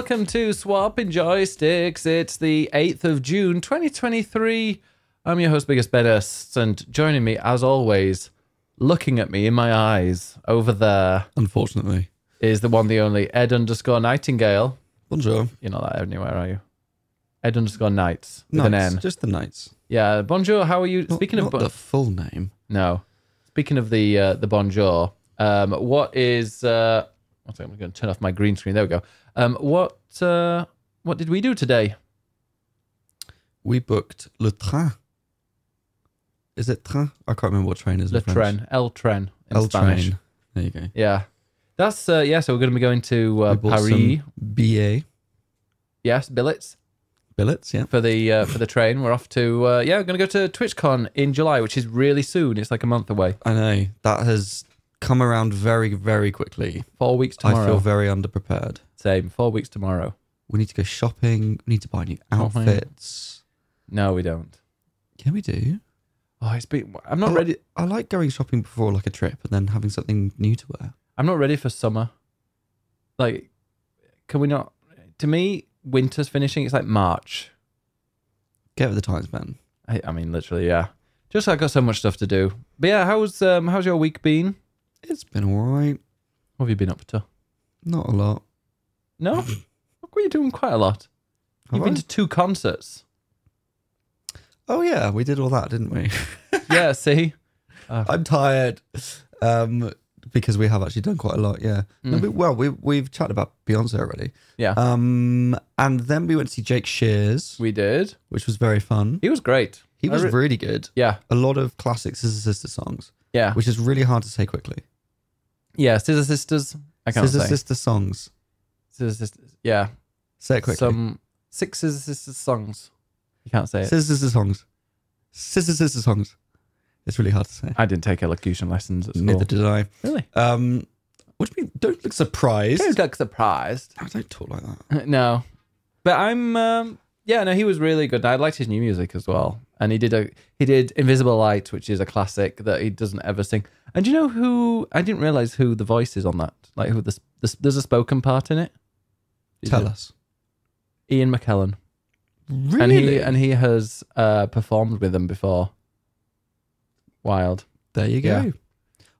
welcome to Swapping Joysticks. It's the 8th of June, 2023. I'm your host, Biggest Bedus, and joining me, as always, looking at me in my eyes over there Unfortunately. is the one, the only Ed underscore Nightingale. Bonjour. You're not that anywhere, are you? Ed underscore Knights with an N. Just the knights. Yeah, bonjour. How are you? Not- Speaking not of bon- the full name. no, speaking of the uh, the bonjour, um, what is? Uh, one second, I'm going to turn off my green screen. There we go. Um, what uh, what did we do today? We booked Le Train. Is it train? I can't remember what train is. in Le. Tren, El Tren in El Spanish. Train. There you go. Yeah, that's uh, yeah. So we're going to be going to uh, Paris. BA Yes, billets billets. Yeah. for the uh, for the train. We're off to uh, yeah. We're going to go to TwitchCon in July, which is really soon. It's like a month away. I know that has come around very, very quickly. Four weeks tomorrow. I feel very underprepared. Same. Four weeks tomorrow. We need to go shopping. We need to buy new Shopping. outfits. No, we don't. Yeah, we do. Oh, it's been. I'm not I, ready. I like going shopping before like a trip and then having something new to wear. I'm not ready for summer. Like, can we not? To me, winter's finishing. It's like March. Get with the times, man. I, I mean, literally, yeah. Just I got so much stuff to do. But yeah, how's um how's your week been? It's been alright. What have you been up to? Not a lot. No, look, what are doing? Quite a lot. You've been to two concerts. Oh yeah, we did all that, didn't we? Yeah, see. I'm tired. Um, because we have actually done quite a lot. Yeah. No, Mm. we, well, we we've chatted about Beyonce already. Yeah, Um, and then we went to see Jake Shears, we did. which was very fun. He was great. He was re- really good. Yeah, A lot of classic Scissor Sister songs, yeah, which is really hard to say quickly. yeah. Scissor Sisters. I can't Scissor say. Sister songs. Scissor Sisters. Yeah, Say it quickly. some six Scissor Sisters songs. You can't say it. Scissor Sister songs. Scissor sisters songs. It's really hard to say. I didn't take elocution lessons at school. Neither did I. Really? Um, what do you mean? Don't look surprised. Don't look surprised. I don't talk like that. no, but I'm. Um, yeah, no, he was really good. I liked his new music as well, and he did a he did Invisible Light, which is a classic that he doesn't ever sing. And do you know who? I didn't realize who the voice is on that. Like who the, the there's a spoken part in it. Tell us. Ian McKellen, Really? and he and he has uh, performed with them before. Wild. There you go. Yeah.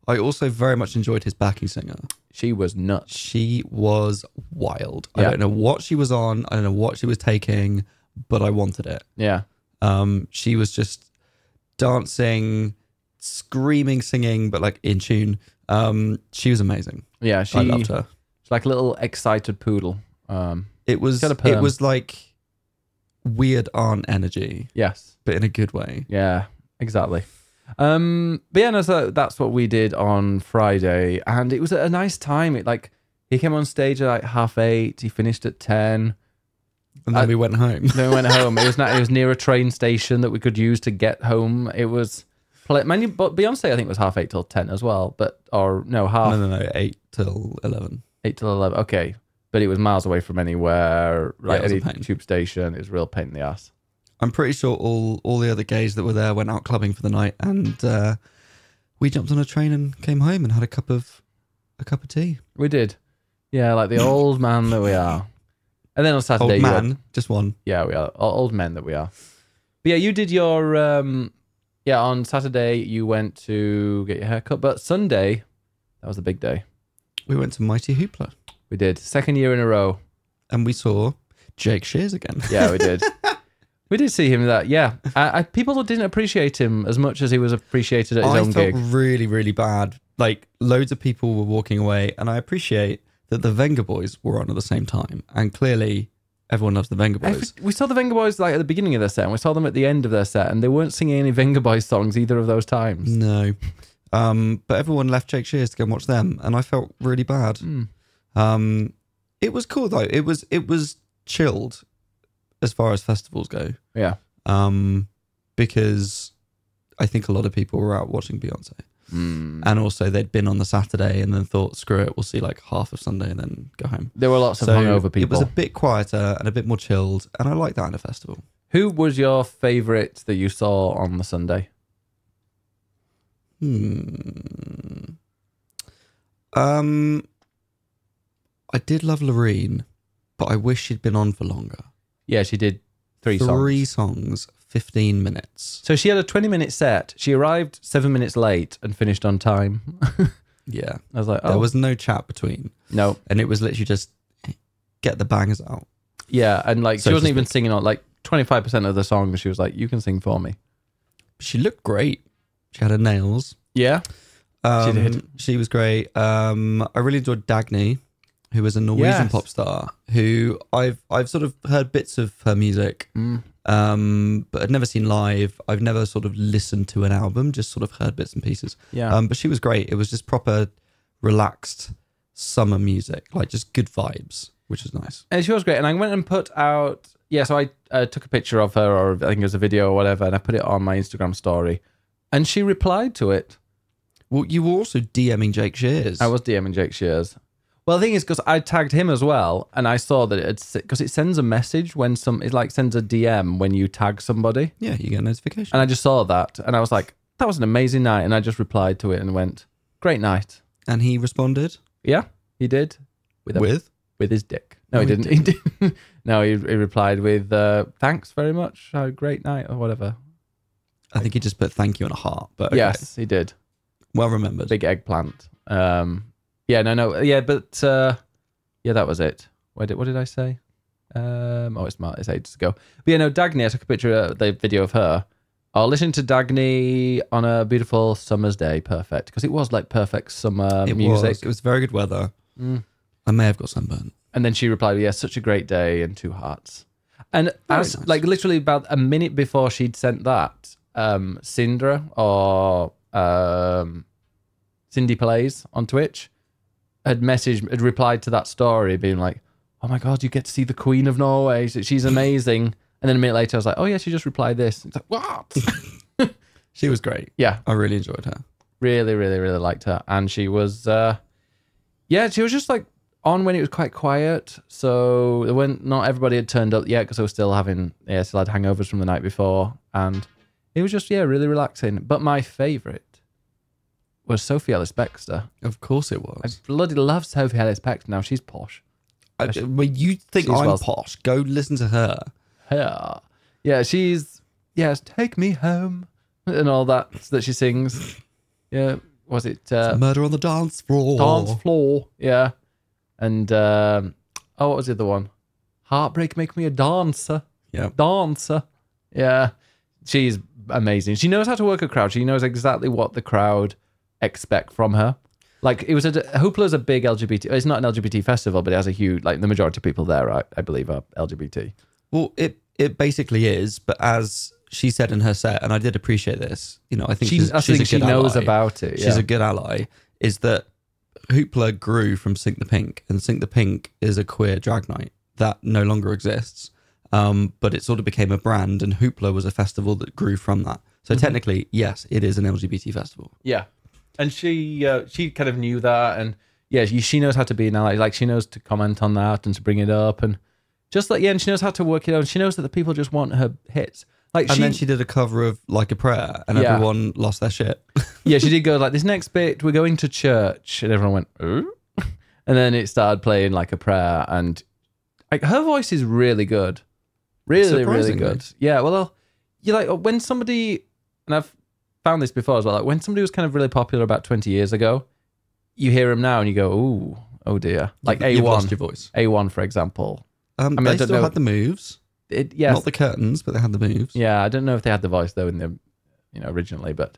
I also very much enjoyed his backing singer. She was nuts. She was wild. I Yeah. don't know what she was on. I don't know what she was taking, but I wanted it. Yeah, Um, she was just dancing, screaming, singing, but like in tune. Um, she was amazing. yeah. She I loved her. She's like a little excited poodle. Um, It was got a perm. it was like weird aunt energy, yes. but in a good way. Yeah, exactly. Um, but yeah, no, so that's what we did on Friday, and it was a nice time. It like he came on stage at like half eight. He finished at ten. And then I- we went home. Then we went home. It was not. It was near a train station that we could use to get home. It was. pla- Many, but Beyonce, I think, was half eight till ten as well. But or no, half no, no, no, eight till eleven. eight till eleven. Okay, but it was miles away from anywhere. Like it was a any pain. tube station, it was a real pain in the ass. I'm pretty sure all all the other gays that were there went out clubbing for the night, and uh, we jumped on a train and came home and had a cup of a cup of tea. We did, yeah, like the old man that we are. And then on Saturday, Old you had- man, just one. Yeah, we are O- old men that we are. But yeah, you did your um yeah, on Saturday you went to get your haircut, but Sunday that was a big day. We went to Mighty Hoopla, We did. Second year in a row. and we saw Jake Shears again. Yeah, we did. we did see him that. Yeah. I, I, people didn't appreciate him as much as he was appreciated at his I own felt gig. really, really bad. Like loads of people were walking away, and I appreciate that the Vengaboys were on at the same time, and clearly everyone loves the Venga Every- Boys. we saw the Vengaboys like at the beginning of their set, and we saw them at the end of their set, and they weren't singing any Vengaboys songs either of those times. No, um, but everyone left Jake Shears to go and watch them, and I felt really bad. Mm. Um, it was cool though. It was it was chilled as far as festivals go. Yeah. Um, because I think a lot of people were out watching Beyonce, Mm. and also they'd been on the Saturday and then thought, screw it, we'll see like half of Sunday and then go home. There were lots of hungover people. It was a bit quieter and a bit more chilled, and I like that in a festival. Who was your favourite that you saw on the Sunday? Hmm. Um, I did love Loreen, but I wish she'd been on for longer. Yeah, she did three, songs. Three songs, 15 minutes. So she had a 20 minute set. She arrived seven minutes late and finished on time. Yeah. I was like, oh, There was no chat between. no. And it was literally just get the bangers out. Yeah. And like, So she wasn't even singing on like 25% of the song. She was like, you can sing for me. She looked great. She had her nails. Yeah. Um, did. She was great. Um, I really enjoyed Dagny, who was a Norwegian Yes. pop star. Who I've I've sort of heard bits of her music, Mm. um, but I'd never seen live. I've never sort of listened to an album, just sort of heard bits and pieces. Yeah. Um, but she was great. It was just proper, relaxed summer music, like just good vibes, which was nice. And she was great. And I went and put out, yeah, so I uh, took a picture of her, or I think it was a video or whatever, and I put it on my Instagram story. And she replied to it. Well, you were also DMing Jake Shears. I was DMing Jake Shears. Well, the thing is, because I tagged him as well, and I saw that it's because it sends a message when some, it like sends a DM when you tag somebody. yeah, you get a notification. And I just saw that, and I was like, that was an amazing night. And I just replied to it and went, great night. And he responded Yeah, he did. With a with, with his dick. No, he didn't. He didn't. no, he, he replied with uh, thanks very much. Had a great night or whatever. I think he just put thank you and a heart. But okay. Yes, he did. well remembered. Big eggplant. Um, yeah, no, no, yeah, but uh, yeah, that was it. What did what did I say? Um, oh, it's Mar- it's ages ago. But yeah, no, Dagny. I took a picture of the video of her. I'll listen to Dagny on a beautiful summer's day. Perfect, because it was like perfect summer it music. was. It was very good weather. Mm. I may have got sunburn. And then she replied, "Yeah, such a great day and two hearts." And Very as nice. like literally about a minute before she'd sent that, um, Sindra or um, Cindy Plays on Twitch had messaged, had replied to that story, being like, "Oh my god, you get to see the Queen of Norway. She's amazing." and then a minute later, I was like, "Oh yeah, she just replied this." It's like, what? She was great. yeah, I really enjoyed her. really, really, really liked her, and she was, uh, yeah, she was just like on when it was quite quiet. So when not everybody had turned up yet because I was still having, yeah, still had hangovers from the night before, and it was just yeah, really relaxing. But my favorite was Sophie Ellis Bextor. Of course it was. I was. bloody love Sophie Ellis Bextor. Now she's posh. I, when you think She's I'm well- posh, go listen to her. Yeah, yeah, she's yes, take me home and all that that she sings. Yeah, was it? Uh, Murder on the dance floor. dance floor. Yeah. And um, oh, what was the other one? Heartbreak make me a dancer. Yeah. Dancer. Yeah. She's amazing. She knows how to work a crowd. She knows exactly what the crowd expect from her. Like it was a Hoopla's a big LGBT. It's not an LGBT festival, but it has a huge like the majority of people there, I, I believe, are LGBT. Well, it it basically is, but as she said in her set, and I did appreciate this. You know, I think She, she's, I she's think a she good knows ally. about it. She's a good ally. Is that Hoopla grew from Sink the Pink, and Sink the Pink is a queer drag night that no longer exists. Um, but it sort of became a brand, and Hoopla was a festival that grew from that. So Mm-hmm. technically, yes, it is an LGBT festival. Yeah, and she uh, she kind of knew that, and yeah, she, she knows how to be an ally. Like she knows to comment on that and to bring it up, and just like yeah, and she knows how to work it out. And she knows that the people just want her hits. Like And she, then she did a cover of Like a Prayer, and Yeah. everyone lost their shit. yeah, she did go like this next bit. We're going to church, and everyone went, Ooh? and then it started playing like a prayer, and like her voice is really good, really really good. Yeah, well, you like when somebody, and I've found this before as well. Like when somebody was kind of really popular about twenty years ago, you hear him now and you go, "Ooh, oh dear." Like A You've one, lost your voice. A one for example. Um, I mean, I they don't still know- had the moves, It yes, not the curtains, but they had the moves. Yeah, I don't know if they had the voice though in the, you know, originally, but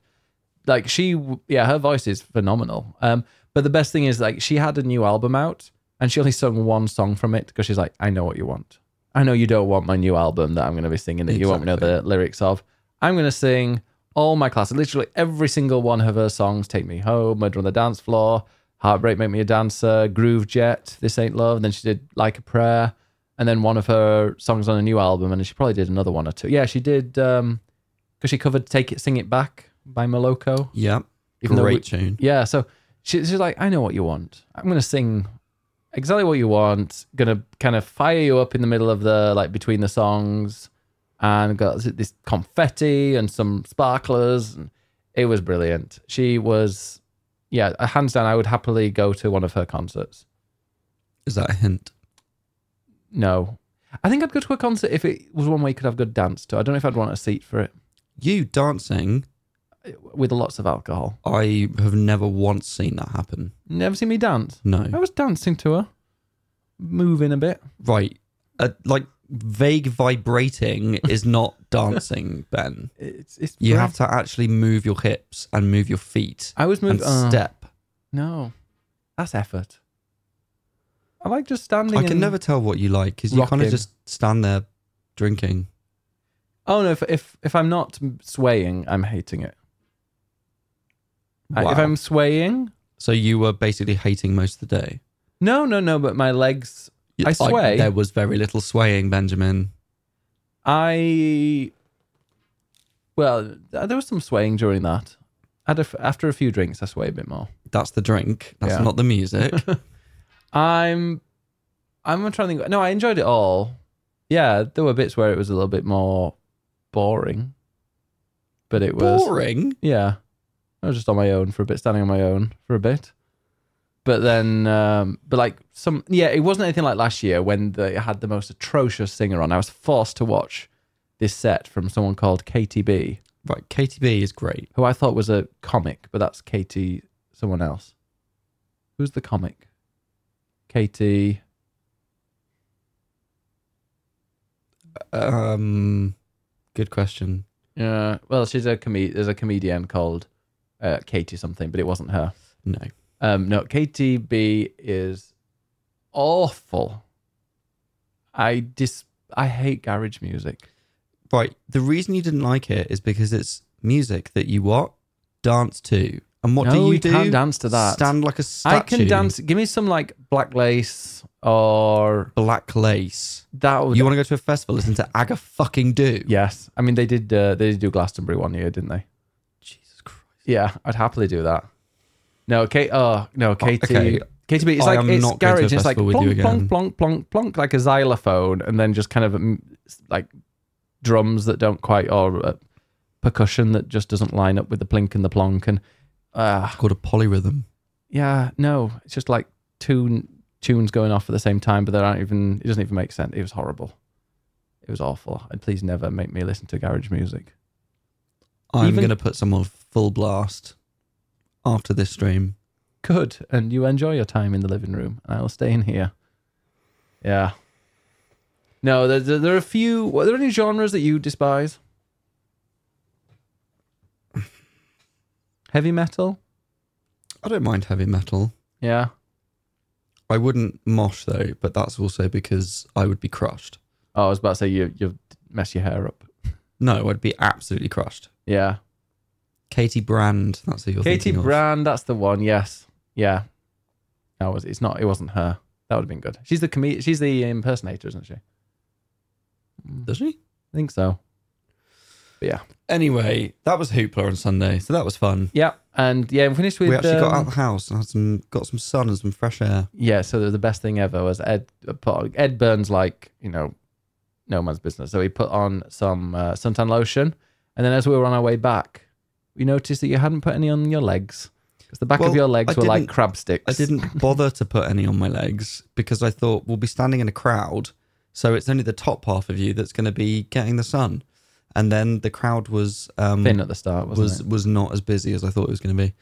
like she, yeah, her voice is phenomenal. Um, but the best thing is like she had a new album out and she only sung one song from it because she's like, I know what you want. I know you don't want my new album that I'm going to be singing that you won't know the lyrics of. I'm going to sing all my classes, literally every single one of her songs. Take me home, Murder on the Dance Floor, Heartbreak, Make Me a Dancer, Groove Jet, This Ain't Love. And then she did Like a Prayer and then one of her songs on a new album, and she probably did another one or two. Yeah, she did um because she covered "Take It, Sing It Back" by Moloko. Yeah, Even though we- great tune. Yeah, so she, she's like, I know what you want. I'm gonna sing exactly what you want. Gonna kind of fire you up in the middle of the like between the songs, and got this confetti and some sparklers. And it was brilliant. She was, yeah, hands down. I would happily go to one of her concerts. Is that a hint? no. I think I'd go to a concert if it was one where you could have good dance to. I don't know if I'd want a seat for it You dancing, with lots of alcohol. I have never once seen that happen. Never seen me dance. No. I was dancing to her, moving a bit. Right. Uh, like vague vibrating is not dancing, Ben. It's it's. You have to actually move your hips and move your feet I was moving. uh, step. No, that's effort. I like just standing. I can never tell what you like because you kind of just stand there drinking. Oh no! If if if I'm not swaying, I'm hating it. I- if I'm swaying, So you were basically hating most of the day. no, no, no. But my legs, I sway. there was very little swaying, Benjamin. I. Well, there was some swaying during that. After a few drinks, I sway a bit more. That's the drink. That's Yeah. not the music. I'm. I'm trying to think. No, I enjoyed it all. Yeah, there were bits where it was a little bit more boring, but it was Boring. Yeah. I was just on my own for a bit, standing on my own for a bit. But then, um, but like some, yeah, it wasn't anything like last year when they had the most atrocious singer on. I was forced to watch this set from someone called Katy B, Right. Katy B is great. who I thought was a comic, but that's Katie, someone else. Who's the comic? Katie. Um, good question. Yeah. Well, she's a com- There's a comedian called uh, Katie something, but it wasn't her. No. Um, no, Katy B is awful. I dis I hate garage music. Right. The reason you didn't like it is because it's music that you what dance to, and what no, do you we do? can't dance to that. Stand like a statue. I can dance. Give me some like black lace or Black lace. that. Would, You want to go to a festival? Listen to Aga fucking do. yes, I mean they did. Uh, they did do Glastonbury one year, didn't they? Jesus Christ. Yeah, I'd happily do that. No, Kate. Oh no, KT. okay. Katy B. It's I like am it's not going to a garage. It's like festival with plonk, you plonk, again. plonk, plonk, plonk, like a xylophone, and then just kind of mm, like drums that don't quite, or uh, percussion that just doesn't line up with the plink and the plonk, and uh, It's called a polyrhythm. yeah, no, it's just like two tunes going off at the same time, but they aren't even. It doesn't even make sense. It was horrible. It was awful. And please never make me listen to garage music. I'm Even- going to put some on full blast after this stream. Good, and you enjoy your time in the living room. I'll stay in here. Yeah. No, there, there, there are a few. Are there any genres that you despise? Heavy metal. I don't mind heavy metal. Yeah. I wouldn't mosh though, but that's also because I would be crushed. Oh, I was about to say you you mess your hair up. No, I'd be absolutely crushed. Yeah. Katie Brand, that's who you're Katie thinking of. Brand. That's the one. Yes. Yeah. That was. It's not. It wasn't her. That would have been good. She's the com- She's the impersonator, isn't she? Does she? I think so. But yeah. Anyway, that was Hoopla on Sunday, so that was fun. Yeah. And yeah, we finished with. we actually got um, out of the house and had some got some sun and some fresh air. Yeah, so the best thing ever was Ed put- Ed Burns like you know no man's business. So he put on some uh, suntan lotion, and then as we were on our way back, we noticed that you hadn't put any on your legs because the back of your legs I were like crab sticks. I didn't bother to put any on my legs because I thought we'll be standing in a crowd, so it's only the top half of you that's going to be getting the sun. And then the crowd was um, thin at the start, wasn't was it? was not as busy as I thought it was going to be.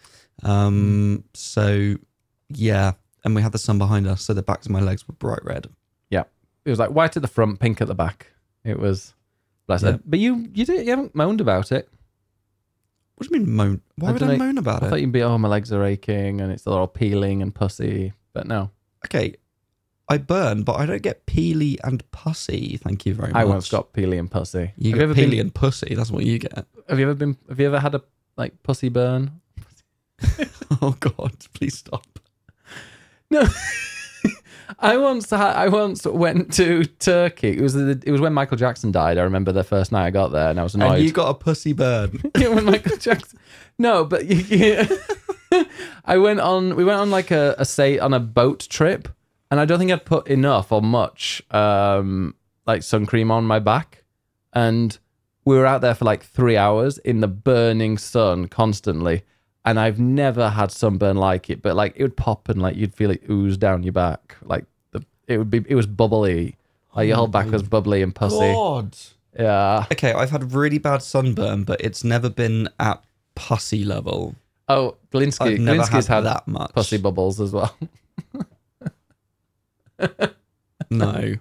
Um, so yeah, and we had the sun behind us, so the backs of my legs were bright red. Yeah, it was like white at the front, pink at the back. It was bless Yeah. But you you did you haven't moaned about it. What do you mean moan? Why I would I moan about I it? thought you'd be oh my legs are aching and it's all peeling and pussy, but no. okay, I burn, but I don't get peely and pussy. Thank you very much. I once got peely and pussy. You have, get you ever peely been, and pussy. That's what you get. have you ever been have you ever had a like pussy burn? oh God, please stop. No. I once I once went to Turkey. It was the, it was when Michael Jackson died. I remember the first night I got there, and I was annoyed. And you got a pussy burn. yeah, when Michael Jackson. No, but you, you- I went on. We went on like a, a say on a boat trip, and I don't think I'd put enough or much um like sun cream on my back, and we were out there for like three hours in the burning sun constantly. And I've never had sunburn like it, but like it would pop and like you'd feel it ooze down your back. Like the it would be it was bubbly Like your whole back was oh bubbly and pussy. God. Yeah. Okay, I've had really bad sunburn, but it's never been at pussy level. Oh, Glinsky, I've never Blinsky's had had that much. pussy bubbles as well. No.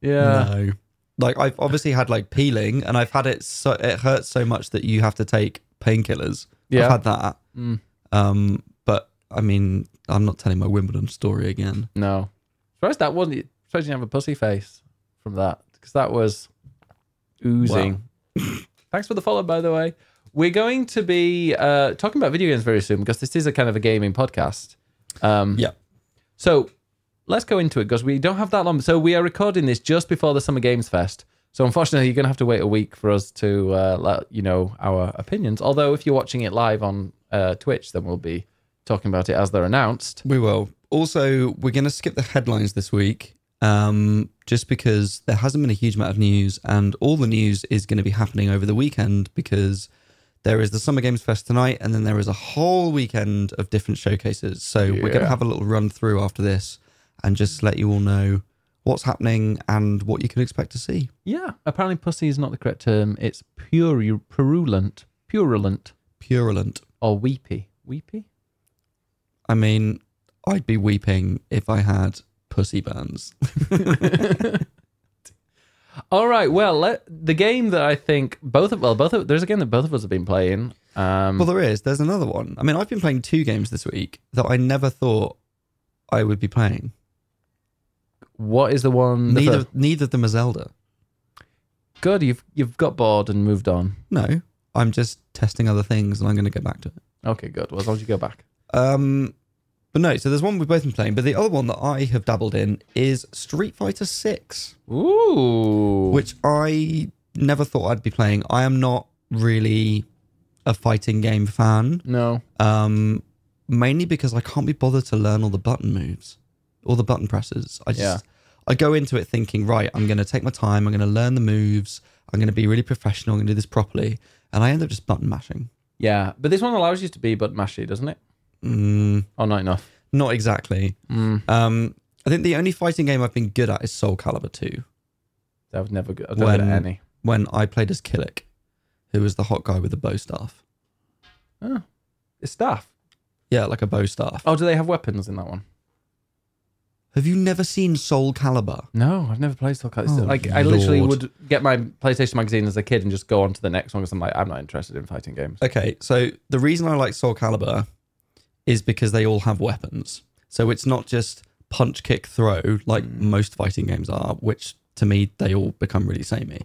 yeah. No. Like I've obviously had like peeling, and I've had it so it hurts so much that you have to take painkillers. Yeah. I've had that. Mm. Um, but I mean, I'm not telling my Wimbledon story again. No. Surprised that wasn't. Surprised you didn't have a pussy face from that because that was oozing. Thanks for the follow, by the way. We're going to be uh, talking about video games very soon because this is a kind of a gaming podcast. Um, Yeah. So let's go into it because we don't have that long. So we are recording this just before the Summer Games Fest. So unfortunately, you're going to have to wait a week for us to uh, let you know our opinions. Although if you're watching it live on uh, Twitch, then we'll be talking about it as they're announced. We will. Also, we're going to skip the headlines this week, um, just because there hasn't been a huge amount of news, and all the news is going to be happening over the weekend because there is the Summer Games Fest tonight, and then there is a whole weekend of different showcases. So we're going to have a little run through after this, and just let you all know what's happening and what you can expect to see. Yeah, apparently pussy is not the correct term. It's purulent, purulent, Purulent. or weepy. Weepy? I mean, I'd be weeping if I had pussy burns. All right. Well, let, the game that I think both of well, both of there's a game that both of us have been playing. Um, Well, there is. There's another one. I mean, I've been playing two games this week that I never thought I would be playing. What is the one? the Neither, first- neither of them are Zelda. Good. You've you've got bored and moved on. No, I'm just testing other things, and I'm going to get back to it. Okay, good. Well, as long as you go back. Um, but no. So there's one we've both been playing, but the other one that I have dabbled in is Street Fighter Six, Ooh. which I never thought I'd be playing. I am not really a fighting game fan. no. Um, mainly because I can't be bothered to learn all the button moves, all the button presses. I just Yeah. I go into it thinking, right, I'm going to take my time. I'm going to learn the moves. I'm going to be really professional. I'm going to do this properly, and I end up just button mashing. Yeah, but this one allows you to be but mashy, doesn't it? Mm, Oh, not enough. not exactly. Mm. Um, I think the only fighting game I've been good at is Soul Calibur 2. I was never good. I was never When- any. When I played as Kilik, who was the hot guy with the bow staff. Oh, it's staff. Yeah, like a bow staff. Oh, do they have weapons in that one? Have you never seen Soul Calibur? No, I've never played Soul Calibur. Oh, like I literally Lord. would get my PlayStation magazine as a kid and just go on to the next one because I'm like, I'm not interested in fighting games. Okay, so the reason I like Soul Calibur is because they all have weapons. So it's not just punch, kick, throw like most fighting games are, which to me they all become really samey.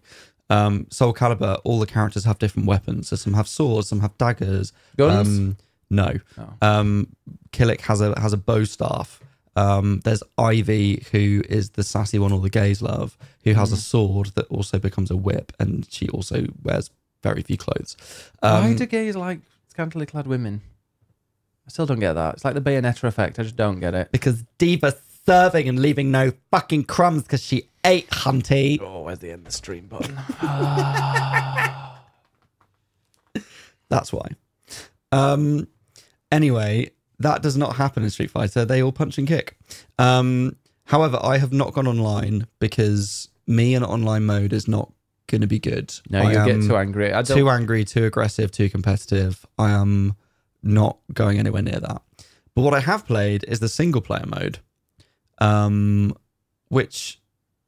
Um, Soul Calibur, all the characters have different weapons. So some have swords, some have daggers. Guns? Um, no. Oh. Um, Kilik has a has a bow staff. Um, there's Ivy, who is the sassy one all the gays love, who has a sword that also becomes a whip, and she also wears very few clothes. Why Um, do gays like scantily clad women? I still don't get that. It's like the Bayonetta effect. I just don't get it. because Diva's serving and leaving no fucking crumbs because she ate Hunty. Oh, where's the end the stream button? That's why. Um, anyway, that does not happen in Street Fighter. They all punch and kick. Um, however, I have not gone online because me in online mode is not going to be good. no, you get too angry. I don't. too angry, too aggressive, too competitive. I am not going anywhere near that. But what I have played is the single player mode, um, which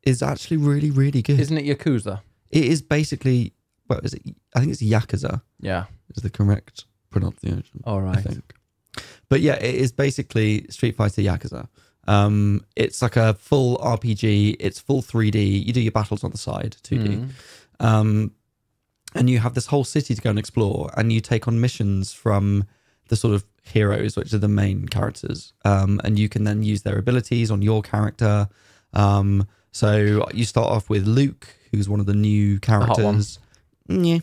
is actually really, really good. Isn't it Yakuza? It is basically, well, is it? I think it's Yakuza Yeah. is the correct pronunciation. All I think. But yeah, it is basically Street Fighter Yakuza. Um, it's like a full RPG. It's full 3D. You do your battles on the side, 2D. Mm. Um, and you have this whole city to go and explore, and you take on missions from the sort of heroes, which are the main characters. Um, and you can then use their abilities on your character. Um, so you start off with Luke, who's one of the new characters. Yeah.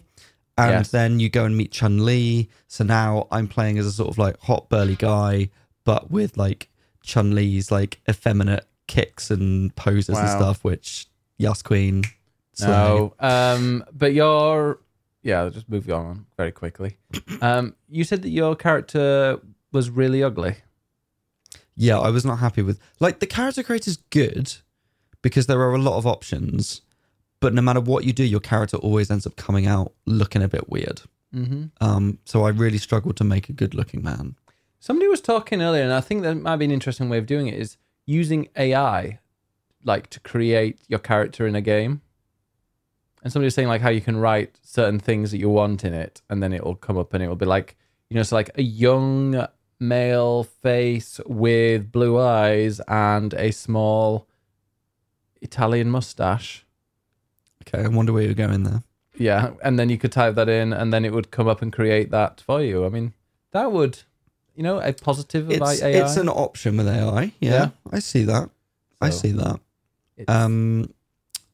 And Yes. then you go and meet Chun Li. So now I'm playing as a sort of like hot burly guy, but with like Chun Li's like effeminate kicks and poses and stuff, which Yas Queen. No. Um, but your yeah, I'll just move on very quickly. Um, you said that your character was really ugly. Yeah, I was not happy with like the character creator's good, because there are a lot of options, but no matter what you do, your character always ends up coming out looking a bit weird. Mm-hmm. Um, so I really struggled to make a good looking man. Somebody was talking earlier, and I think that might be an interesting way of doing it is using AI, like to create your character in a game. And somebody was saying like how you can write certain things that you want in it, and then it will come up and it will be like, you know, so like a young male face with blue eyes and a small Italian mustache. Okay, I wonder where you're going there. Yeah, and then you could type that in, and then it would come up and create that for you. I mean, that would, you know, a positive about It's, AI. it's an option with AI. Yeah, Yeah. I see that. I see that. Um,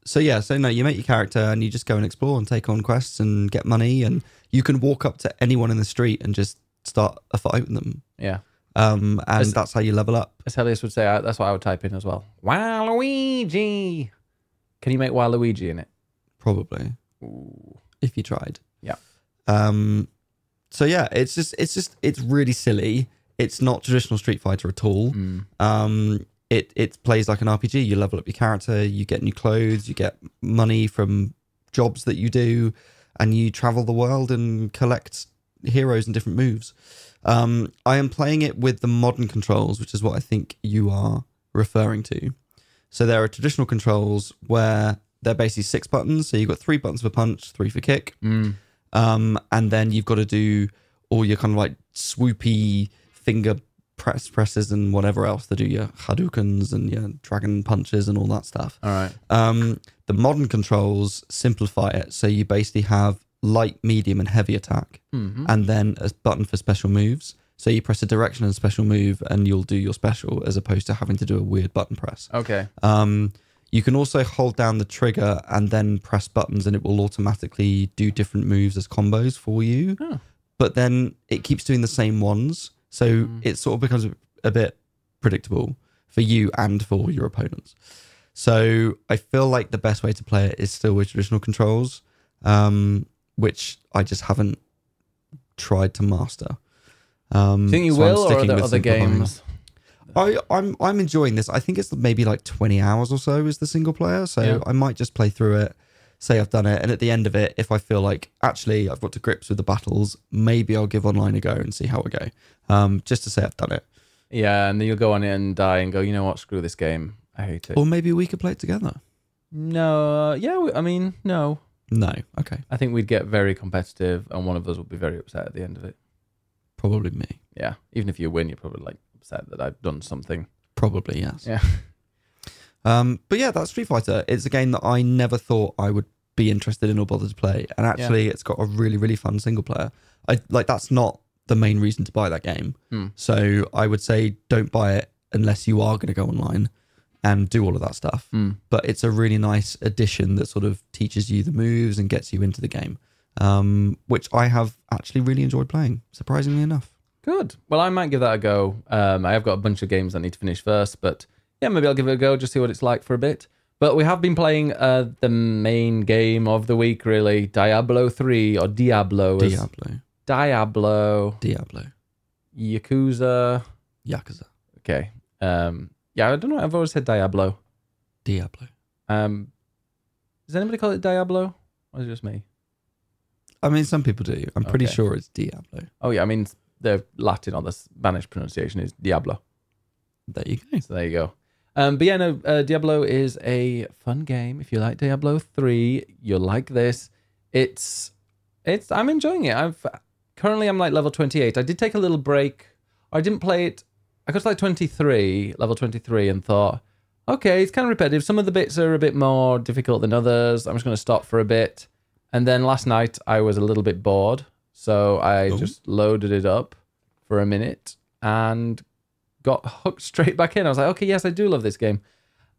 so yeah, so no, you make your character and you just go and explore and take on quests and get money, and you can walk up to anyone in the street and just start a fight with them. yeah. Um, and As- that's how you level up. As Helios would say, I, that's what I would type in as well. Waluigi. Can you make Waluigi in it? Probably Ooh. if you tried. Yeah. Um, so yeah, it's just it's just it's really silly. It's not traditional Street Fighter at all. Mm. Um, it it plays like an RPG. You level up your character, you get new clothes, you get money from jobs that you do, and you travel the world and collect heroes and different moves. Um, I am playing it with the modern controls, which is what I think you are referring to. So there are traditional controls where they're basically six buttons. So you've got three buttons for punch, three for kick, Mm. um, and then you've got to do all your kind of like swoopy finger press presses and whatever else to do your Hadoukens and your dragon punches and all that stuff. All right. Um, the modern controls simplify it, so you basically have light, medium, and heavy attack, Mhm. and then a button for special moves. So you press a direction and special move, and you'll do your special, as opposed to having to do a weird button press. Okay. Um, you can also hold down the trigger and then press buttons, and it will automatically do different moves as combos for you. Oh. But then it keeps doing the same ones, so Mm. it sort of becomes a, a bit predictable for you and for your opponents. So I feel like the best way to play it is still with traditional controls, um, which I just haven't tried to master. Um, Do you think you so will, or are there other games? I, I'm I'm enjoying this. I think it's maybe like 20 hours or so is the single player. So Yeah. I might just play through it, say I've done it, and at the end of it, if I feel like actually I've got to grips with the battles, maybe I'll give online a go and see how I go. Um, just to say I've done it. Yeah, and then you'll go on it and die and go, you know what? Screw this game. I hate it. Or maybe we could play it together. No. Uh, yeah. I mean, no. No. Okay. I think we'd get very competitive, and one of us would be very upset at the end of it. Probably me. Yeah. Even if you win, you're probably like upset that I've done something. Probably yes. Yeah. Um, but yeah, that's Street Fighter. It's a game that I never thought I would be interested in or bother to play, and actually, it's got a really really fun single player. I like that's not the main reason to buy that game. Hmm. So I would say don't buy it unless you are going to go online and do all of that stuff. Mm. But it's a really nice addition that sort of teaches you the moves and gets you into the game, um, which I have actually really enjoyed playing. Surprisingly enough. Good. Well, I might give that a go. Um, I have got a bunch of games I need to finish first, but yeah, maybe I'll give it a go, just see what it's like for a bit. But we have been playing uh, the main game of the week, really, Diablo 3 or Diablo. as- Diablo, Diablo, Diablo, Yakuza. Yakuza, Okay. Um, yeah, I don't know. I've always said Diablo. Diablo. Um, does anybody call it Diablo? Or is it just me? I mean, some people do. I'm pretty Okay. sure it's Diablo. Oh, yeah. I mean, the Latin or the Spanish pronunciation is Diablo. There you go. So there you go. Um, but yeah, no, uh, Diablo is a fun game. If you like Diablo three, you'll like this. It's, it's. I'm enjoying it. I've currently I'm like level twenty eight. I did take a little break. I didn't play it. I got to like twenty three, level twenty three, and thought, okay, it's kind of repetitive. Some of the bits are a bit more difficult than others. I'm just going to stop for a bit. And then last night I was a little bit bored, so I Oh. just loaded it up for a minute and got hooked straight back in. I was like, okay, yes, I do love this game.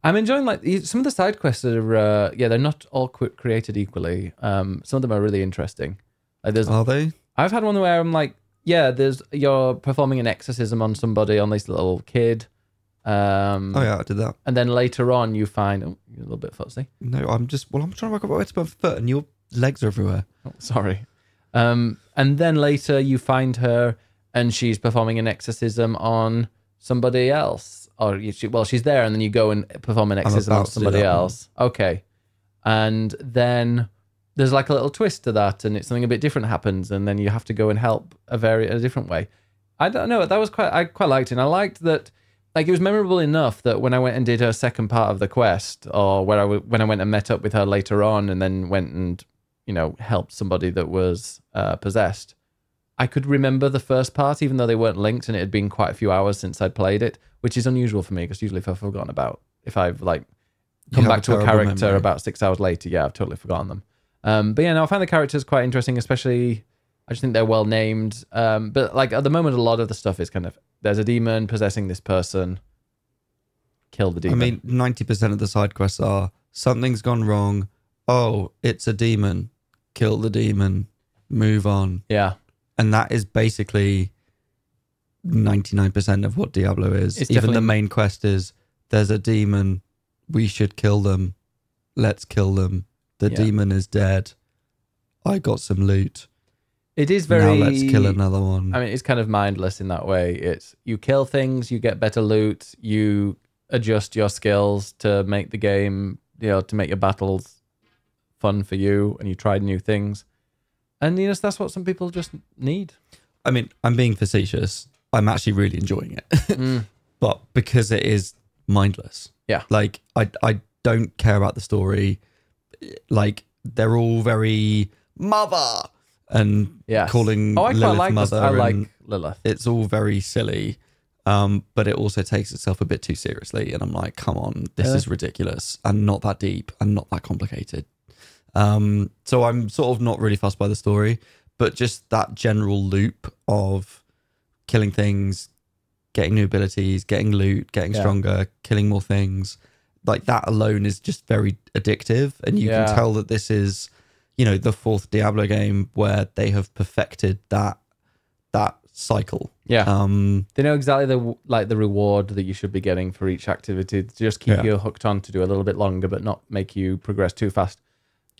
I'm enjoying like some of the side quests are, uh, yeah, they're not all qu- created equally. Um, some of them are really interesting. Like there's, Are they? I've had one where I'm like, yeah, there's you're performing an exorcism on somebody on this little kid, um, Oh yeah, I did that. and then later on you find oh, you're a little bit fussy. No, I'm just. Well, I'm trying to work out where to put my foot, and your legs are everywhere. Oh, sorry. Um, and then later you find her and she's performing an exorcism on somebody else or you, she, well, she's there, and then you go and perform an exorcism on about to do somebody else. Okay, and then there's like a little twist to that, and it's something a bit different happens, and then you have to go and help a very a different way. I don't know. That was quite. I quite liked it. And I liked that. Like it was memorable enough that when I went and did her second part of the quest, or where I w- when I went and met up with her later on, and then went and you know helped somebody that was uh, possessed, I could remember the first part, even though they weren't linked, and it had been quite a few hours since I'd played it, which is unusual for me because usually if I've forgotten about, if I've like come back to a character memory. about six hours later, yeah, I've totally forgotten them. Um, but yeah, no, I find the characters quite interesting, especially I just think they're well named. Um, but like at the moment, a lot of the stuff is kind of there's a demon possessing this person, kill the demon. I mean, ninety percent of the side quests are something's gone wrong. Oh, it's a demon. Kill the demon. Move on. yeah, And that is basically ninety nine percent of what Diablo is. It's Even the main quest is there's a demon. We should kill them. Let's kill them. The Yeah. demon is dead. I got some loot. it is very. now let's kill another one. I mean, it's kind of mindless in that way. It's you kill things, you get better loot, you adjust your skills to make the game, you know, to make your battles fun for you, and you tried new things. And you know, that's what some people just need. I mean, I'm being facetious. I'm actually really enjoying it. Mm. but because it is mindless. Yeah. Like I I don't care about the story. Like they're all very mother and Yes. calling Oh, I Lilith like this. mother. I like Lilith. it's all very silly. Um, but it also takes itself a bit too seriously, and I'm like, come on, this Really? is ridiculous and not that deep and not that complicated. Um, so I'm sort of not really fussed by the story, but just that general loop of killing things, getting new abilities, getting loot, getting Yeah. stronger, killing more things. Like that alone is just very addictive. And you Yeah. can tell that this is, you know, the fourth Diablo game where they have perfected that that cycle. Yeah, Um they know exactly the like the reward that you should be getting for each activity to just keep Yeah. you hooked on to do a little bit longer, but not make you progress too fast.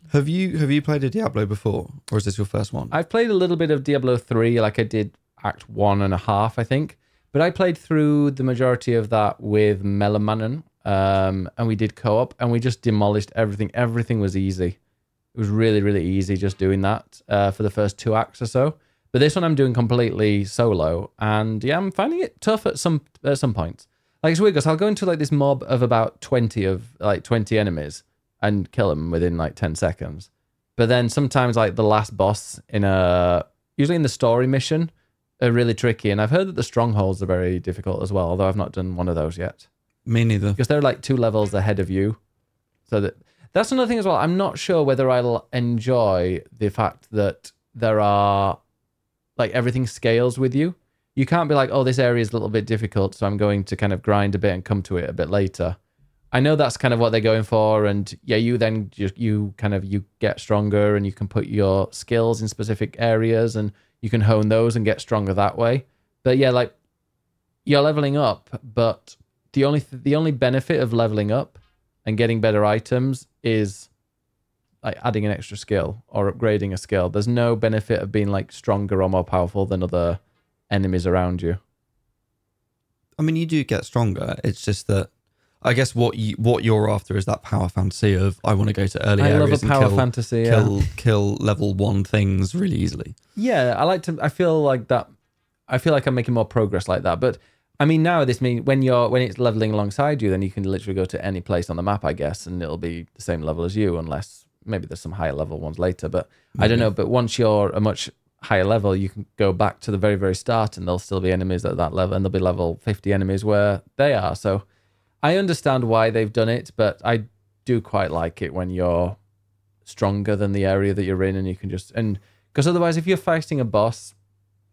Have you have you played a Diablo before? Or is this your first one? I've played a little bit of Diablo 3, like I did Act 1 and a half, I think. But I played through the majority of that with Melamanon. Um, and we did co op and we just demolished everything. Everything was easy. It was really, really easy just doing that uh, for the first two acts or so. But this one I'm doing completely solo. And yeah, I'm finding it tough at some at some points. Like it's weird because I'll go into like this mob of about 20 of like 20 enemies and kill them within like 10 seconds. But then sometimes like the last boss in a usually in the story mission are really tricky. And I've heard that the strongholds are very difficult as well, although I've not done one of those yet. Me neither. Because they're like two levels ahead of you. So that that's another thing as well. I'm not sure whether I'll enjoy the fact that there are like everything scales with you. You can't be like, oh, this area is a little bit difficult, so I'm going to kind of grind a bit and come to it a bit later. I know that's kind of what they're going for, and yeah, you then just you kind of you get stronger, and you can put your skills in specific areas, and you can hone those and get stronger that way. But yeah, like you're leveling up, but the only the only benefit of leveling up and getting better items is like adding an extra skill or upgrading a skill. There's no benefit of being like stronger or more powerful than other enemies around you. I mean, you do get stronger. It's just that I guess what you what you're after is that power fantasy of I want to go to early I love areas a power and kill, fantasy. Yeah. kill kill level one things really easily. yeah, I like to. I feel like that. I feel like I'm making more progress like that. But I mean, now this mean when you're when it's leveling alongside you, then you can literally go to any place on the map, I guess, and it'll be the same level as you, unless maybe there's some higher level ones later. But I don't know. But once you're a much higher level, you can go back to the very very start, and there'll still be enemies at that level, and there'll be level 50 enemies where they are. So I understand why they've done it, but I do quite like it when you're stronger than the area that you're in, and you can just and because otherwise, if you're fighting a boss,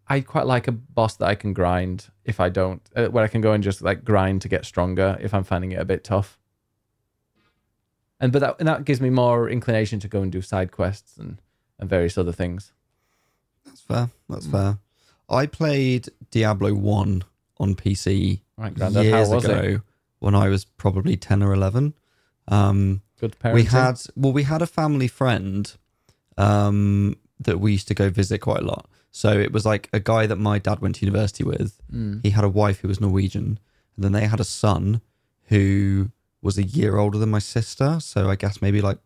I quite like a boss that I can grind. If I don't, uh, where I can go and just like grind to get stronger if I'm finding it a bit tough. And but that and that gives me more inclination to go and do side quests and and various other things. That's fair. That's Mm. fair. I played Diablo one on PC Right, Grandad, years how was ago it? When I was probably ten or eleven. Um, Good parenting. we had well, we had a family friend um, that we used to go visit quite a lot. So it was like a guy that my dad went to university with. Mm. He had a wife who was Norwegian, And then they had a son who was a year older than my sister. So I guess maybe like,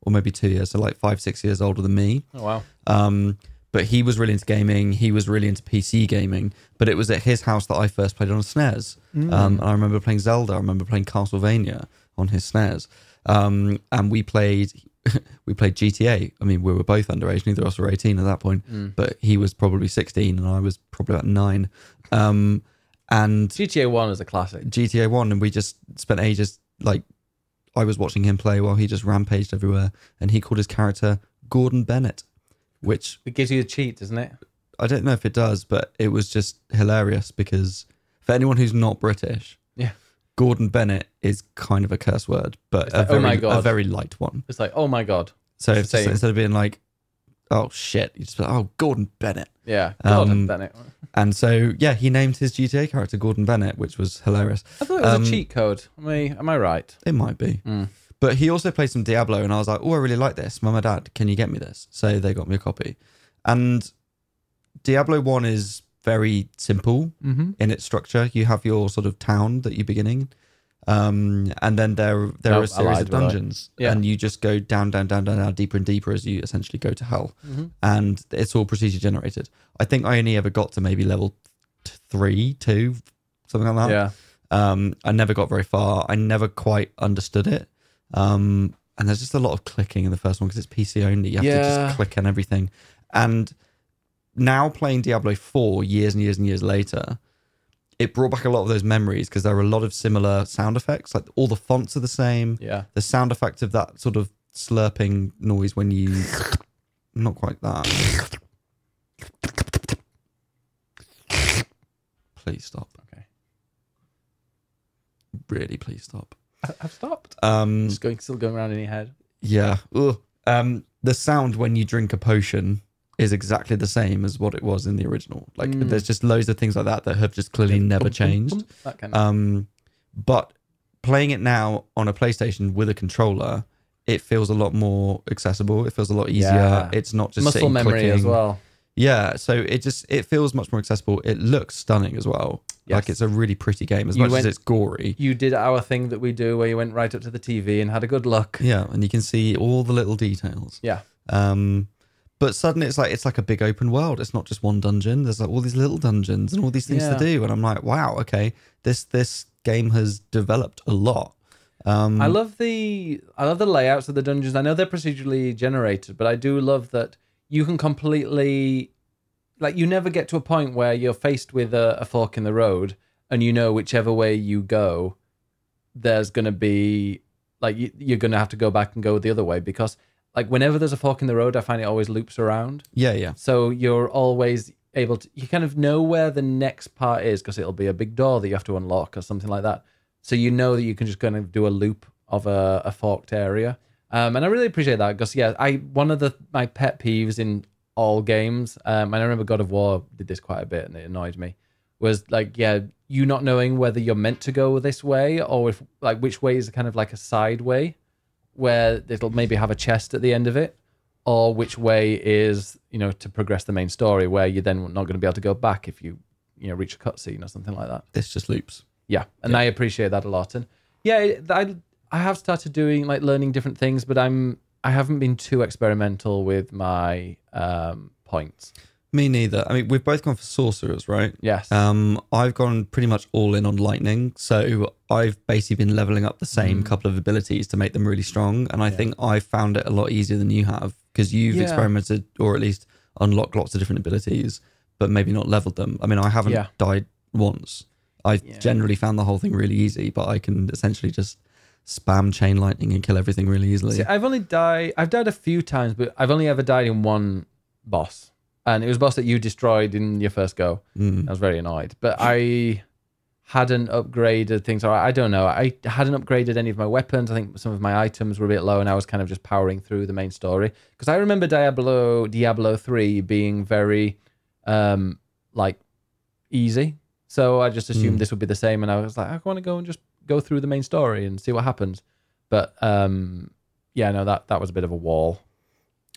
or maybe two years. So like five, six years older than me. Oh wow. Um, but he was really into gaming. He was really into PC gaming. But it was at his house that I first played on a SNES. Mm. Um, I remember playing Zelda. I remember playing Castlevania on his SNES. Um, and we played we played GTA. I mean, we were both underage. Neither of us were 18 at that point. Mm. But he was probably 16 and I was probably about nine. Um, and GTA One is a classic. GTA 1 and we just spent ages like I was watching him play while he just rampaged everywhere and he called his character Gordon Bennett which It gives you a cheat, doesn't it? I don't know if it does but it was just hilarious because for anyone who's not British Yeah. Gordon Bennett is kind of a curse word but It's a like, oh very my God. a very light one It's like, oh my god. so It's if the same. instead of being like oh shit you just be like, oh Gordon Bennett Yeah. Gordon Um, Bennett. and so yeah he named his GTA character Gordon Bennett which was hilarious I thought it was um, a cheat code. Am I, am I right? it might be Mm. But he also played some Diablo, and I was like, "Oh, I really like this." Mum and Dad, can you get me this? So they got me a copy. And Diablo One is very simple Mm-hmm. in its structure. You have your sort of town that you're beginning, um, and then there there No, are a series lied, of by the way. dungeons, Yeah. and you just go down, down, down, down, down, deeper and deeper as you essentially go to hell. Mm-hmm. And it's all procedure generated. I think I only ever got to maybe level three, two, something like that. Yeah. Um, I never got very far. I never quite understood it. Um, and there's just a lot of clicking in the first one because it's PC only. You have to just click on everything. And now playing Diablo 4 years and years and years later, it brought back a lot of those memories because there are a lot of similar sound effects. Like all the fonts are the same. Yeah. The sound effect of that sort of slurping noise when you. Not quite that. Please stop. Okay. Really, please stop. I've stopped. Um, Just going, still going around in your head. Yeah. Ugh. Um, the sound when you drink a potion is exactly the same as what it was in the original. Like, Mm. there's just loads of things like that that have just clearly never changed. That kind of. Um, but playing it now on a PlayStation with a controller, it feels a lot more accessible. It feels a lot easier. Yeah. It's not just Muscle sitting memory as clicking. well. Yeah. So it just it feels much more accessible. It looks stunning as well. Like it's a really pretty game as You much went- as it's gory. You did our thing that we do where you went right up to the TV and had a good look. Yeah, and you can see all the little details. Yeah. Um, but suddenly it's like it's like a big open world. It's not just one dungeon. There's like all these little dungeons and all these things Yeah. to do. And I'm like, wow, okay, this this game has developed a lot. Um, I love the I love the layouts of the dungeons. I know they're procedurally generated, but I do love that you can completely like you never get to a point where you're faced with a, a fork in the road and you know whichever way you go, there's gonna be like you, you're gonna have to go back and go the other way because like whenever there's a fork in the road, I find it always loops around. yeah, yeah, So you're always able to, you kind of know where the next part is because it'll be a big door that you have to unlock or something like that. So you know that you can just kind of do a loop of a, a forked area. Um, and I really appreciate that because, yeah, I one of the my pet peeves in all games, um, and I remember God of War did this quite a bit and it annoyed me, was like, yeah, you not knowing whether you're meant to go this way or if, like, which way is kind of like a side way where it'll maybe have a chest at the end of it or which way is you know to progress the main story where you're then not going to be able to go back if you you know reach a cutscene or something like that. This just loops. yeah and i appreciate that a lot. And yeah it- i i have started doing like learning different things but i'm i haven't been too experimental with my um points Me neither. I mean, we've both gone for sorcerers, right? yes Um, I've gone pretty much all in on lightning, so I've basically been leveling up the same Mm. couple of abilities to make them really strong, and I think I found it a lot easier than you have because you've Yeah. experimented or at least unlocked lots of different abilities, but maybe not leveled them. I mean, I haven't Yeah. died once. I've Yeah. generally found the whole thing really easy, but I can essentially just spam chain lightning and kill everything really easily. See, I've only died. I've died a few times, but I've only ever died in one boss, and it was a boss that you destroyed in your first go. Mm. I was very annoyed, but I hadn't upgraded things. Or I don't know. I hadn't upgraded any of my weapons. I think some of my items were a bit low, and I was kind of just powering through the main story. Because I remember Diablo Diablo three being very, um, like easy. So I just assumed Mm. this would be the same, and I was like, I want to go and just go through the main story and see what happens. But um, yeah, no, that that was a bit of a wall.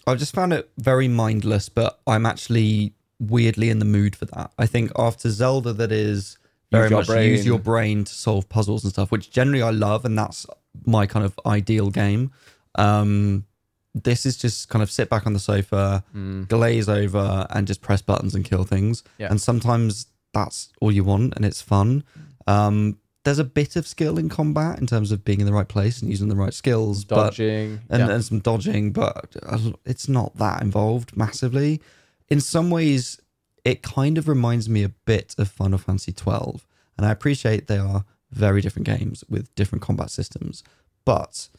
I've just found it very mindless, but I'm actually weirdly in the mood for that. I think after Zelda, that is very your much brain. use your brain to solve puzzles and stuff, which generally I love, and that's my kind of ideal game. Um, this is just kind of sit back on the sofa, glaze over, and just press buttons and kill things. Yeah. And sometimes that's all you want, and it's fun. Um, there's a bit of skill in combat in terms of being in the right place and using the right skills, but dodging. and, yeah. and some dodging, but uh, it's not that involved massively. In some ways, it kind of reminds me a bit of Final Fantasy twelve, and I appreciate they are very different games with different combat systems, but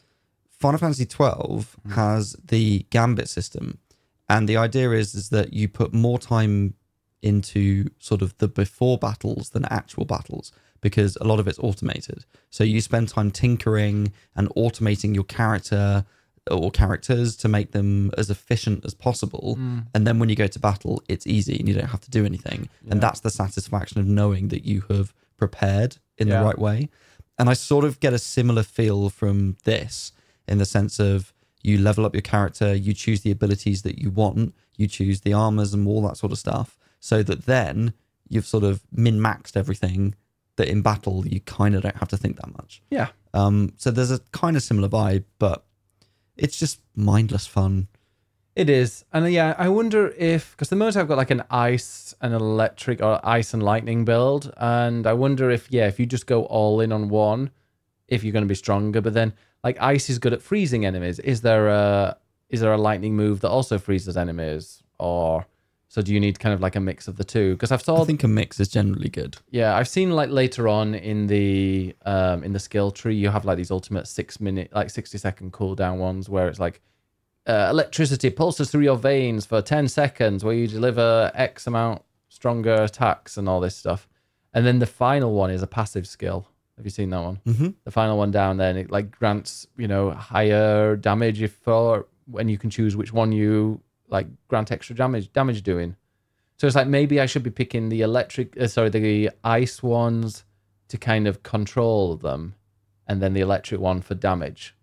Final Fantasy twelve hmm. has the Gambit system, and the idea is is that you put more time into sort of the before battles than actual battles because a lot of it's automated. So you spend time tinkering and automating your character or characters to make them as efficient as possible. Hmm. And then when you go to battle, it's easy and you don't have to do anything. And that's the satisfaction of knowing that you have prepared in Yeah. the right way. And I sort of get a similar feel from this in the sense of you level up your character, you choose the abilities that you want, you choose the armors and all that sort of stuff, so that then you've sort of min maxed everything that in battle you kind of don't have to think that much. yeah. Um, so there's a kind of similar vibe, but it's just mindless fun. It is, and uh, yeah, I wonder if because the moment I've got like an ice and electric or ice and lightning build, and I wonder if yeah, if you just go all in on one, if you're going to be stronger. But then like ice is good at freezing enemies. Is there a is there a lightning move that also freezes enemies, or so do you need kind of like a mix of the two? Because I've thought I think a mix is generally good. yeah, I've seen like later on in the um in the skill tree, you have like these ultimate six minute, like sixty second cooldown ones where it's like uh, electricity pulses through your veins for ten seconds, where you deliver X amount stronger attacks and all this stuff. And then the final one is a passive skill. Have you seen that one? Mm-hmm. The final one down there, and it like grants you know higher damage if for when you can choose which one you like grant extra damage damage doing. So it's like maybe I should be picking the electric, uh, sorry, the ice ones to kind of control them, and then the electric one for damage.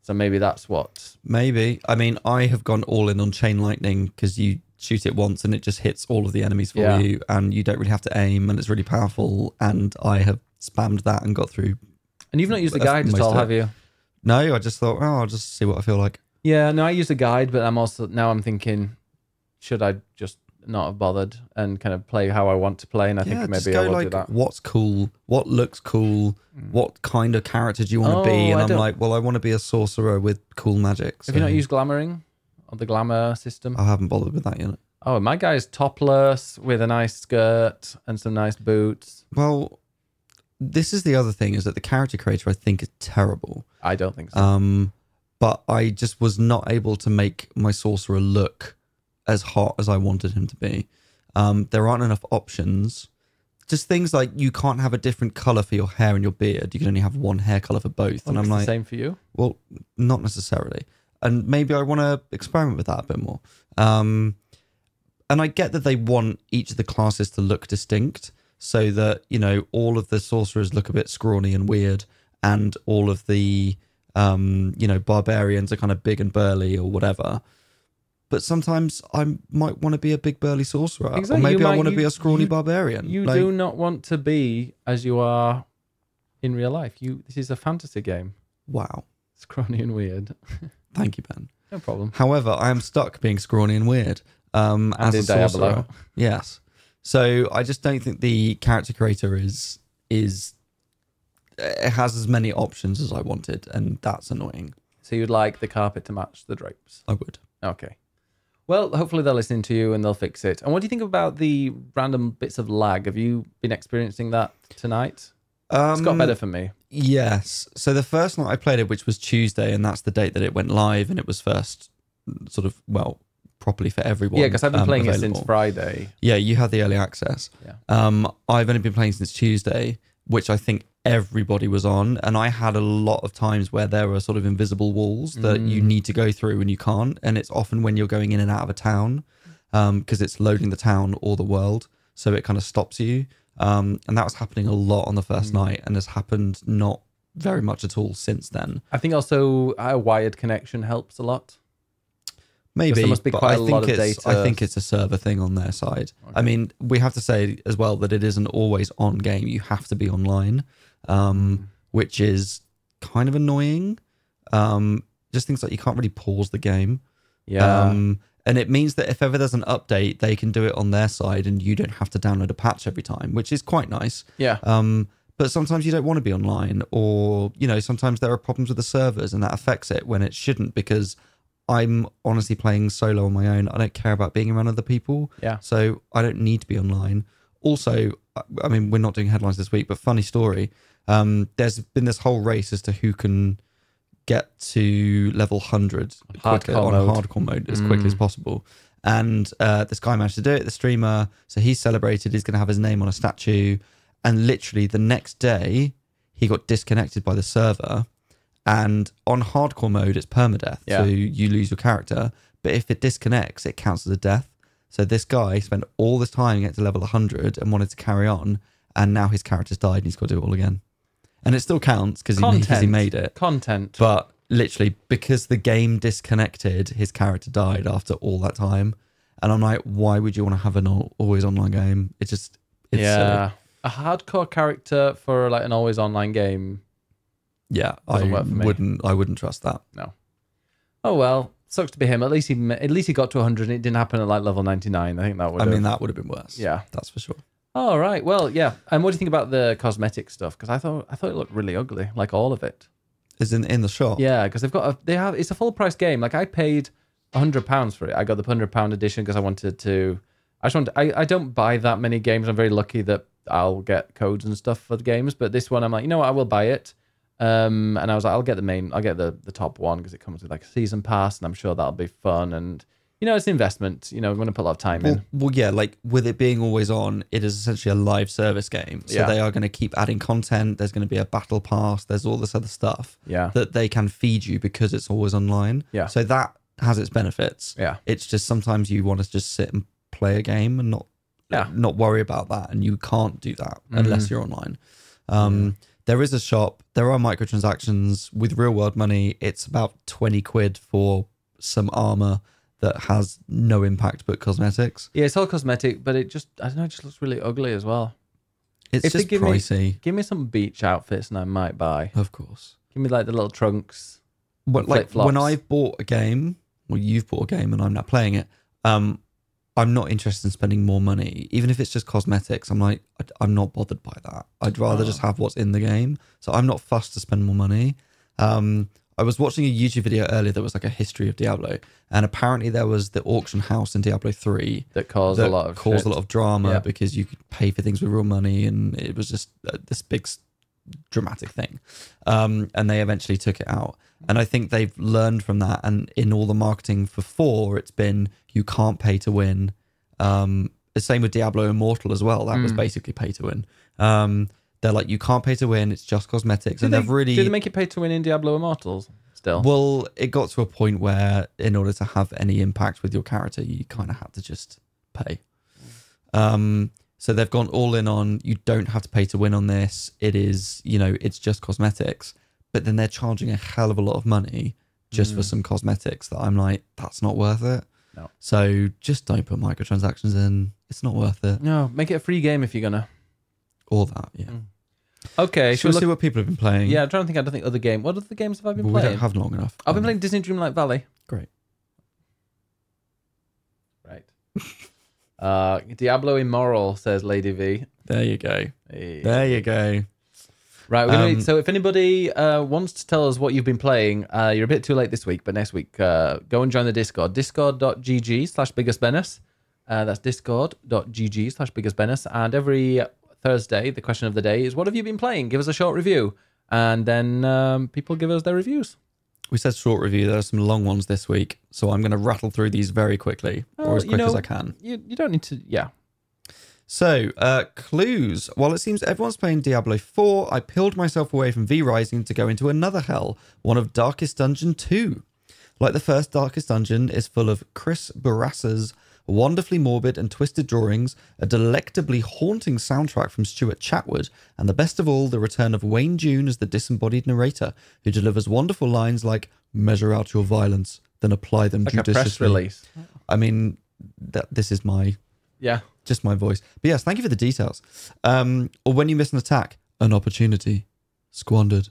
So maybe that's what. Maybe. I mean, I have gone all in on chain lightning because you shoot it once and it just hits all of the enemies for Yeah. you, and you don't really have to aim, and it's really powerful. And I have spammed that and got through. And you've not used the guide at all, have you? No, I just thought, oh, I'll just see what I feel like. Yeah, no, I used a guide, but I'm also now I'm thinking, should I just not have bothered and kind of play how I want to play? And I yeah, think maybe I will like, do that. what's cool, what looks cool, what kind of character do you want to be? Oh, And I I'm don't- like, well, I want to be a sorcerer with cool magic. Have you not so used glamoring or the glamour system? I haven't bothered with that yet. Oh, my guy's topless with a nice skirt and some nice boots. Well, this is the other thing is that the character creator I think is terrible. I don't think so. Um, but I just was not able to make my sorcerer look as hot as I wanted him to be. Um, there aren't enough options. Just things like you can't have a different color for your hair and your beard. You can only have one hair color for both. And I'm like, the same for you. well, not necessarily. And maybe I want to experiment with that a bit more. Um, and I get that they want each of the classes to look distinct so that, you know, all of the sorcerers look a bit scrawny and weird and all of the, um, you know, barbarians are kind of big and burly or whatever. But sometimes I might want to be a big burly sorcerer. Exactly, Or maybe I want to be a scrawny you- barbarian. You Like, do not want to be as you are in real life. You. This is a fantasy game. Wow. Scrawny and weird. Thank you, Ben. No problem. However, I am stuck being scrawny and weird. Um, And as a sorcerer. Diablo. Yes. So I just don't think the character creator is is it has as many options as I wanted, and that's annoying. So you'd like the carpet to match the drapes. I would. Okay. Well, hopefully they're listening to you and they'll fix it. And what do you think about the random bits of lag? Have you been experiencing that tonight? Um, It's got better for me. Yes. So the first night I played it, which was Tuesday, and that's the date that it went live, and it was first sort of well properly for everyone. Yeah, because I've been um, playing it since Friday. Yeah, you had the early access. Yeah. Um, I've only been playing since Tuesday, which I think everybody was on, and I had a lot of times where there were sort of invisible walls that you Mm. need to go through and you can't, and it's often when you're going in and out of a town, because it's loading the town or the world, so it kind of stops you. Um, and that was happening a lot on the first Mm. night, and has happened not very much at all since then. I think also a wired connection helps a lot. Maybe, there must be but quite I a think lot of it's, data. I think it's a server thing on their side. I mean, we have to say as well that it isn't always on game. You have to be online. Um, which is kind of annoying. Um, just things like you can't really pause the game. Yeah. Um, and it means that if ever there's an update, they can do it on their side and you don't have to download a patch every time, which is quite nice. yeah. Um, but sometimes you don't want to be online, or you know, sometimes there are problems with the servers, and that affects it when it shouldn't. Because I'm honestly playing solo on my own. I don't care about being around other people, Yeah. so I don't need to be online. Also, I- I mean, we're not doing headlines this week, but funny story. Um, there's been this whole race as to who can get to level 100 quicker Hardcore on mode. hardcore mode as quickly as Mm. possible. And uh, this guy managed to do it, the streamer. So he's celebrated. He's going to have his name on a statue. And literally the next day, he got disconnected by the server. And on hardcore mode, it's permadeath. Yeah. So you lose your character. But if it disconnects, it counts as a death. So this guy spent all this time getting to level 100 and wanted to carry on. And now his character's died and he's got to do it all again. And it still counts because he, he made it. Content. But literally, because the game disconnected, his character died after all that time. And I'm like, why would you want to have an always online game? It just, it's yeah. A hardcore character for like an always online game. yeah. Doesn't I work for me. wouldn't, I wouldn't trust that. No. Oh well, sucks to be him. At least he at least he got to 100 and it didn't happen at like level 99. I think that would I mean, that would have been worse. Yeah. that's for sure. All right. Well, yeah. And what do you think about the cosmetic stuff? Because I thought I thought it looked really ugly, like all of it. Is in in the shop. Yeah, because they've got a, they have it's a full price game. Like I paid hundred pounds for it. I got the hundred pound edition because I wanted to. I just want. I I don't buy that many games. I'm very lucky that I'll get codes and stuff for the games. But this one, I'm like, you know what? I will buy it. Um, and I was like, I'll get the main. I'll get the the top one because it comes with like a season pass, and I'm sure that'll be fun. And you know, it's an investment. You know, I'm going to put a lot of time Well, in. well, yeah, like with it being always on, it is essentially a live service game. So Yeah. they are going to keep adding content. There's going to be a battle pass. There's all this other stuff Yeah. that they can feed you because it's always online. Yeah. So that has its benefits. Yeah. It's just sometimes you want to just sit and play a game and not Yeah. not worry about that, and you can't do that unless Mhm. you're online. Um, There is a shop. There are microtransactions with real world money. It's about twenty quid for some armor that has no impact but cosmetics. Yeah, it's all cosmetic, but it just I don't know, it just looks really ugly as well. It's If they just give me- pricey, Give me some beach outfits and I might buy. of course. Give me like the little trunks. But like flip-flops. when I've bought a game, well, you've bought a game and I'm not playing it. Um, I'm not interested in spending more money, even if it's just cosmetics. I'm like, I- I'm not bothered by that. I'd rather Oh. just have what's in the game. So I'm not fussed to spend more money. Um, I was watching a YouTube video earlier that was like a history of Diablo, and apparently there was the auction house in Diablo Three that cause that a lot of caused shit. a lot of drama Yeah. because you could pay for things with real money, and it was just uh, this big dramatic thing. Um, and they eventually took it out. And I think they've learned from that. And in all the marketing for four, it's been you can't pay to win. Um, the same with Diablo Immortal as well. That was Mm. basically pay to win. Um, they're like you can't pay to win. It's just cosmetics, Did and they, they've really did they make it pay to win in Diablo Immortals still? well, it got to a point where, in order to have any impact with your character, you kind of had to just pay. Um, so they've gone all in on you don't have to pay to win on this. It is, you know, it's just cosmetics. But then they're charging a hell of a lot of money just for Mm. some cosmetics that I'm like, that's not worth it. No. So just don't put microtransactions in. It's not worth it. no, make it a free game if you're gonna. All that, yeah. Okay, Shall we should see what people have been playing? Yeah, I'm trying to think. I don't think other game. What other games have I been Well, we playing? don't have long enough. I've been Um, playing Disney Dreamlight Valley. Great. Right. uh, Diablo Immoral says Lady V. There you go. There you go. Right. We're gonna, Um, so if anybody uh, wants to tell us what you've been playing, uh, you're a bit too late this week, but next week, uh, go and join the Discord. Discord.gg slash biggest. Uh, that's discord.gg slash biggest. And every Thursday, the question of the day is what have you been playing? Give us a short review. And then um, people give us their reviews. We said short review. There are some long ones this week, so I'm going to rattle through these very quickly, or as you quick as I can. You, you don't need to, yeah. So, uh, clues. While it seems everyone's playing Diablo 4, I peeled myself away from V Rising to go into another hell, one of Darkest Dungeon 2. Like the first Darkest Dungeon is full of Chris Bourassa's wonderfully morbid and twisted drawings, a delectably haunting soundtrack from Stuart Chatwood, and the best of all, the return of Wayne June as the disembodied narrator, who delivers wonderful lines like, measure out your violence, then apply them Like a judiciously. press release. I mean, that this is my Yeah. just my voice. But yes, thank you for the details. Um, or when you miss an attack, an opportunity squandered.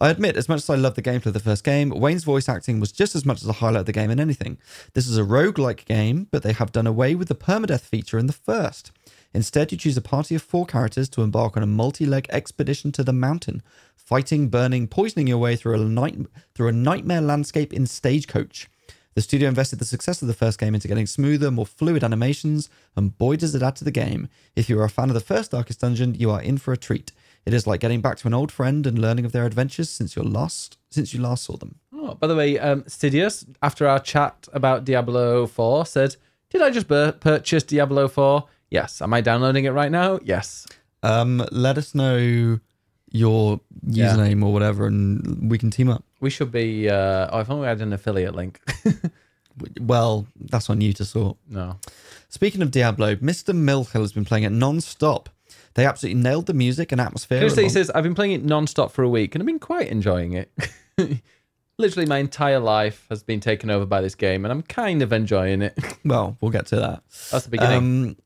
I admit, as much as I love the gameplay of the first game, Wayne's voice acting was just as much as a highlight of the game in anything. This is a roguelike game, but they have done away with the permadeath feature in the first. Instead, you choose a party of four characters to embark on a multi-leg expedition to the mountain, fighting, burning, poisoning your way through a night through a nightmare landscape in stagecoach. The studio invested the success of the first game into getting smoother, more fluid animations, and boy does it add to the game. If you are a fan of the first Darkest Dungeon, you are in for a treat. It is like getting back to an old friend and learning of their adventures since your last since you last saw them. Oh, by the way, um, Sidious, after our chat about Diablo 4, said, Did I just bur- purchase Diablo 4? Yes. Am I downloading it right now? Yes. Um, let us know your Yeah. username or whatever, and we can team up. We should be. Uh, oh, if only we had an affiliate link. Well, that's on you to sort. no. Speaking of Diablo, Mr. Milhill has been playing it non-stop. They absolutely nailed the music and atmosphere. Seriously, he says, I've been playing it non stop for a week and I've been quite enjoying it. Literally, my entire life has been taken over by this game and I'm kind of enjoying it. well, we'll get to that. That's the beginning. Um,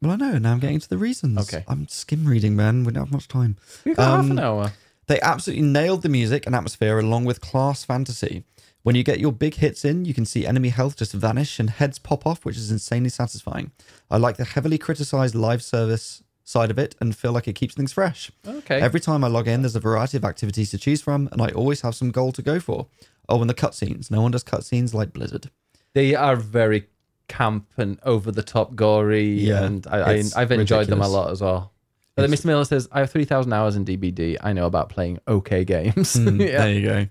well, I know. Now I'm getting to the reasons. Okay. I'm skim reading, man. We don't have much time. We've got half um, an hour. They absolutely nailed the music and atmosphere along with class fantasy. When you get your big hits in, you can see enemy health just vanish and heads pop off, which is insanely satisfying. I like the heavily criticized live service side of it and feel like it keeps things fresh. Okay. Every time I log in, there's a variety of activities to choose from, and I always have some goal to go for. Oh, and the cutscenes. No one does cutscenes like Blizzard. they are very camp and over the top gory. Yeah, and I, I've enjoyed them a lot as well. But then Mr. Miller says, I have 3,000 hours in DBD. I know about playing okay games. Mm, yeah. There you go.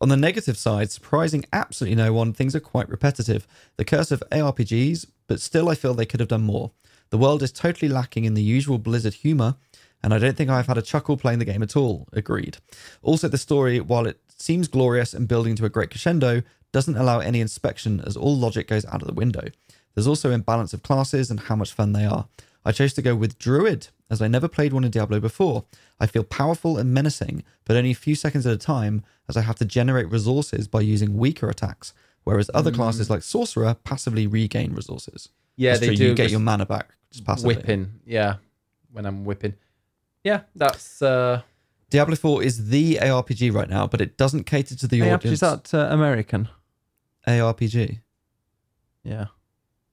On the negative side, surprising absolutely no one, things are quite repetitive. The curse of ARPGs, but still I feel they could have done more. The world is totally lacking in the usual Blizzard humor, and I don't think I've had a chuckle playing the game at all. Agreed. Also, the story, while it seems glorious and building to a great crescendo, doesn't allow any inspection as all logic goes out of the window. There's also imbalance of classes and how much fun they are. I chose to go with Druid, as I never played one in Diablo before. I feel powerful and menacing, but only a few seconds at a time, as I have to generate resources by using weaker attacks, whereas other hmm. classes like Sorcerer passively regain resources. Yeah, That's they true, do. You get your mana back just passively. whipping. Yeah. When I'm whipping. Yeah, that's. uh Diablo 4 is the ARPG right now, but it doesn't cater to the Hey, audience. Is that uh, American? ARPG, Yeah.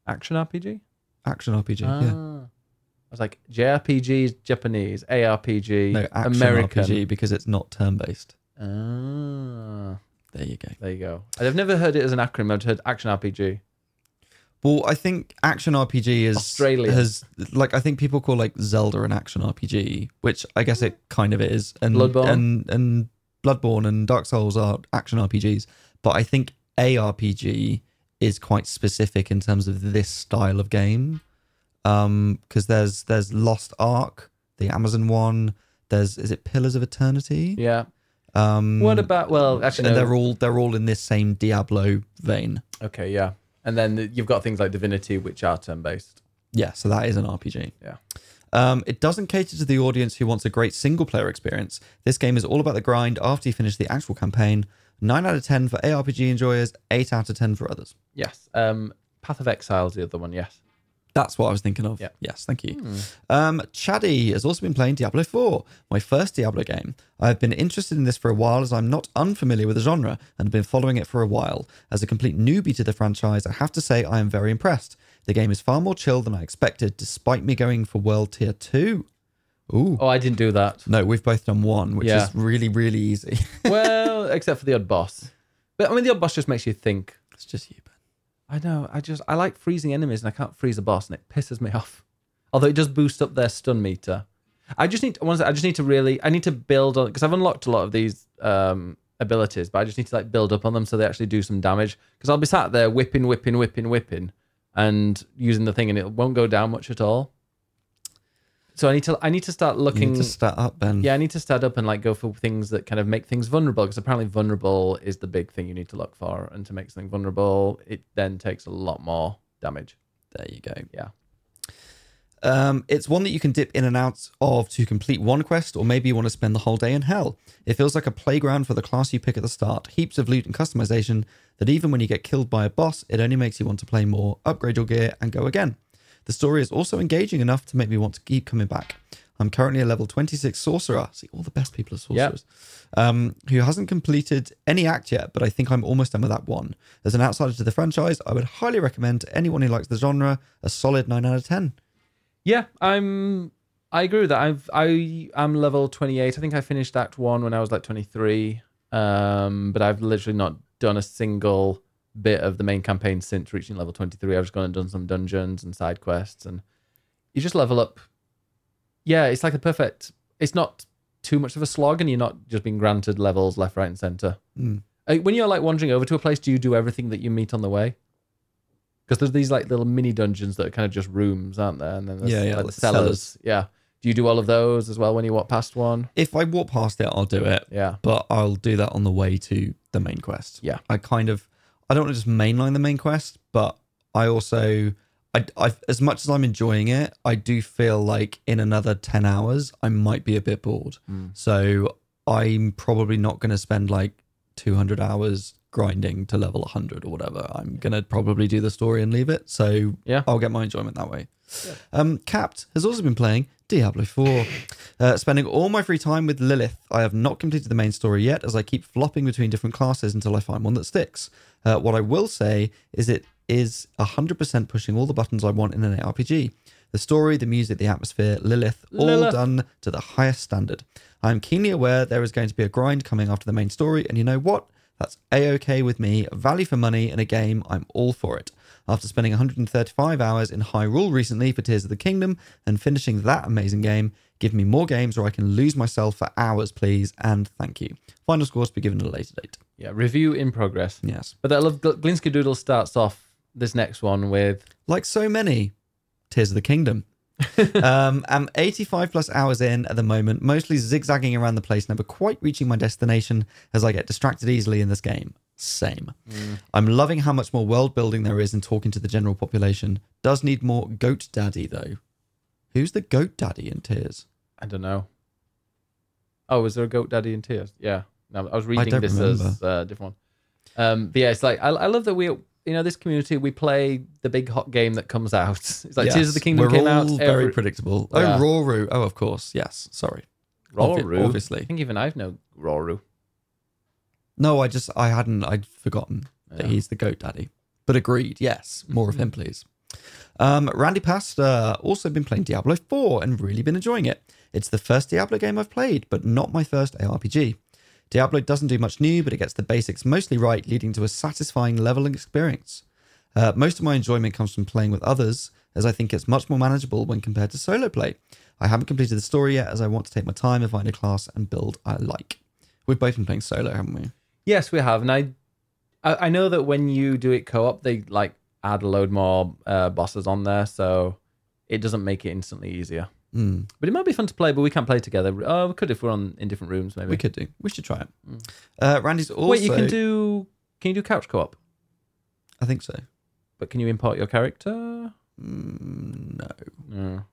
Action RPG? action RPG. Ah. Yeah. I was like, JRPG is Japanese, ARPG, No, action American. RPG because it's not turn based. Ah, There you go. there you go. I've never heard it as an acronym. I've heard action RPG. Well, I think action RPG is Australia. has like I think people call like Zelda an action RPG, which I guess it kind of is, and Bloodborne? and and Bloodborne and Dark Souls are action RPGs, but I think ARPG is quite specific in terms of this style of game, um, because there's there's Lost Ark, the Amazon one. There's is it Pillars of Eternity? Yeah. Um, What about? Well, actually, and no. they're all they're all in this same Diablo vein. okay. Yeah. And then you've got things like Divinity, which are turn based. Yeah, so that is an RPG. Yeah. Um, it doesn't cater to the audience who wants a great single player experience. This game is all about the grind after you finish the actual campaign. 9 out of 10 for ARPG enjoyers, 8 out of 10 for others. Yes. Um, Path of Exile is the other one. Yes. That's what I was thinking of. Yeah. Yes, thank you. Um, Chaddy has also been playing Diablo 4, my first Diablo game. I've been interested in this for a while as I'm not unfamiliar with the genre and have been following it for a while. As a complete newbie to the franchise, I have to say I am very impressed. The game is far more chill than I expected, despite me going for World Tier 2. Ooh. Oh, I didn't do that. No, we've both done one, which Yeah. is really, really easy. well, except for the odd boss. But I mean, the odd boss just makes you think. it's just you. I know. I just I like freezing enemies, and I can't freeze a boss, and it pisses me off. Although it does boost up their stun meter. I just need. One, I just need to really. I need to build on because I've unlocked a lot of these um, abilities, but I just need to like build up on them so they actually do some damage. Because I'll be sat there whipping, whipping, whipping, whipping, and using the thing, and it won't go down much at all. So I need to. I need to start You looking. need to start up, Ben. Yeah, I need to start up and like go for things that kind of make things vulnerable because apparently vulnerable is the big thing you need to look for, and to make something vulnerable, it then takes a lot more damage. There you go. Yeah. Um, it's one that you can dip in and out of to complete one quest, or maybe you want to spend the whole day in hell. It feels like a playground for the class you pick at the start. Heaps of loot and customization that even when you get killed by a boss, it only makes you want to play more, upgrade your gear, and go again. The story is also engaging enough to make me want to keep coming back. I'm currently a level 26 sorcerer. See, all the best people are sorcerers. Um, who hasn't completed any act yet, but I think I'm almost done with that one. As an outsider to the franchise, I would highly recommend to anyone who likes the genre a solid 9 out of 10. Yeah, I'm. I agree with that. I've I am level 28. I think I finished Act One when I was like 23. Um, but I've literally not done a single bit of the main campaign since reaching level 23. I've just gone and done some dungeons and side quests, and you just level up. Yeah, it's like the perfect. It's not too much of a slog, and you're not just being granted levels left, right, and center. Mm. When you're like wandering over to a place, do you do everything that you meet on the way? Because there's these like little mini dungeons that are kind of just rooms, aren't there? And then there's Yeah, yeah, like, the cellars. Yeah. Do you do all of those as well when you walk past one? If I walk past it, I'll do it, Yeah. but I'll do that on the way to the main quest. Yeah. I kind of, I don't want to just mainline the main quest, but I also, I, I, as much as I'm enjoying it, I do feel like in another 10 hours, I might be a bit bored. Mm. So I'm probably not going to spend like 200 hours grinding to level 100 or whatever. I'm going to probably do the story and leave it. So Yeah. I'll get my enjoyment that way. Um, Capped has also been playing Diablo 4, uh, spending all my free time with Lilith. I have not completed the main story yet, as I keep flopping between different classes until I find one that sticks. Uh, what I will say is it is 100% pushing all the buttons I want in an RPG. The story, the music, the atmosphere, Lilith, all Lilith. done to the highest standard. I am keenly aware there is going to be a grind coming after the main story, and you know what? That's a okay with me. Value for money in a game, I'm all for it. After spending 135 hours in Hyrule recently for Tears of the Kingdom and finishing that amazing game, give me more games where I can lose myself for hours, please, and thank you. Final scores to be given at a later date. Yeah. Review in progress. Yes. But I love Gl- Glinsky Doodle starts off this next one with Like so many, Tears of the Kingdom. um, I'm 85 plus hours in at the moment, mostly zigzagging around the place, never quite reaching my destination as I get distracted easily in this game. Same. I'm loving how much more world building there is in talking to the general population. Does need more goat daddy though. Who's the goat daddy in Tears? I don't know. Oh, was there a goat daddy in tears? Yeah. No, I was reading don't this remember. as a different one. Um, but yeah, it's like I, I love that we, you know, this community we play the big hot game that comes out. It's like Tears of the Yes, Kingdom We're came all out. very every, predictable. Yeah. Oh, Rauru. Oh, of course. Yes. Sorry. Rauru. Obvi- obviously. I think even I've known Rauru. No, I just I hadn't I'd forgotten that he's the goat daddy. But agreed, yes, more of him, please. Um, Randy Pasta also been playing Diablo 4 and really been enjoying it. It's the first Diablo game I've played, but not my first ARPG. Diablo doesn't do much new, but it gets the basics mostly right, leading to a satisfying leveling experience. Uh, most of my enjoyment comes from playing with others, as I think it's much more manageable when compared to solo play. I haven't completed the story yet, as I want to take my time and find a class and build I like. We've both been playing solo, haven't we? Yes, we have, and I, I, know that when you do it co-op, they like add a load more uh, bosses on there, so it doesn't make it instantly easier. Mm. But it might be fun to play, but we can't play together. Oh, we could if we're on in different rooms, maybe. We could do. We should try it. Uh, Randy's also. Wait, you can do. Can you do couch co-op? I think so. But can you import your character? Mm, no. No.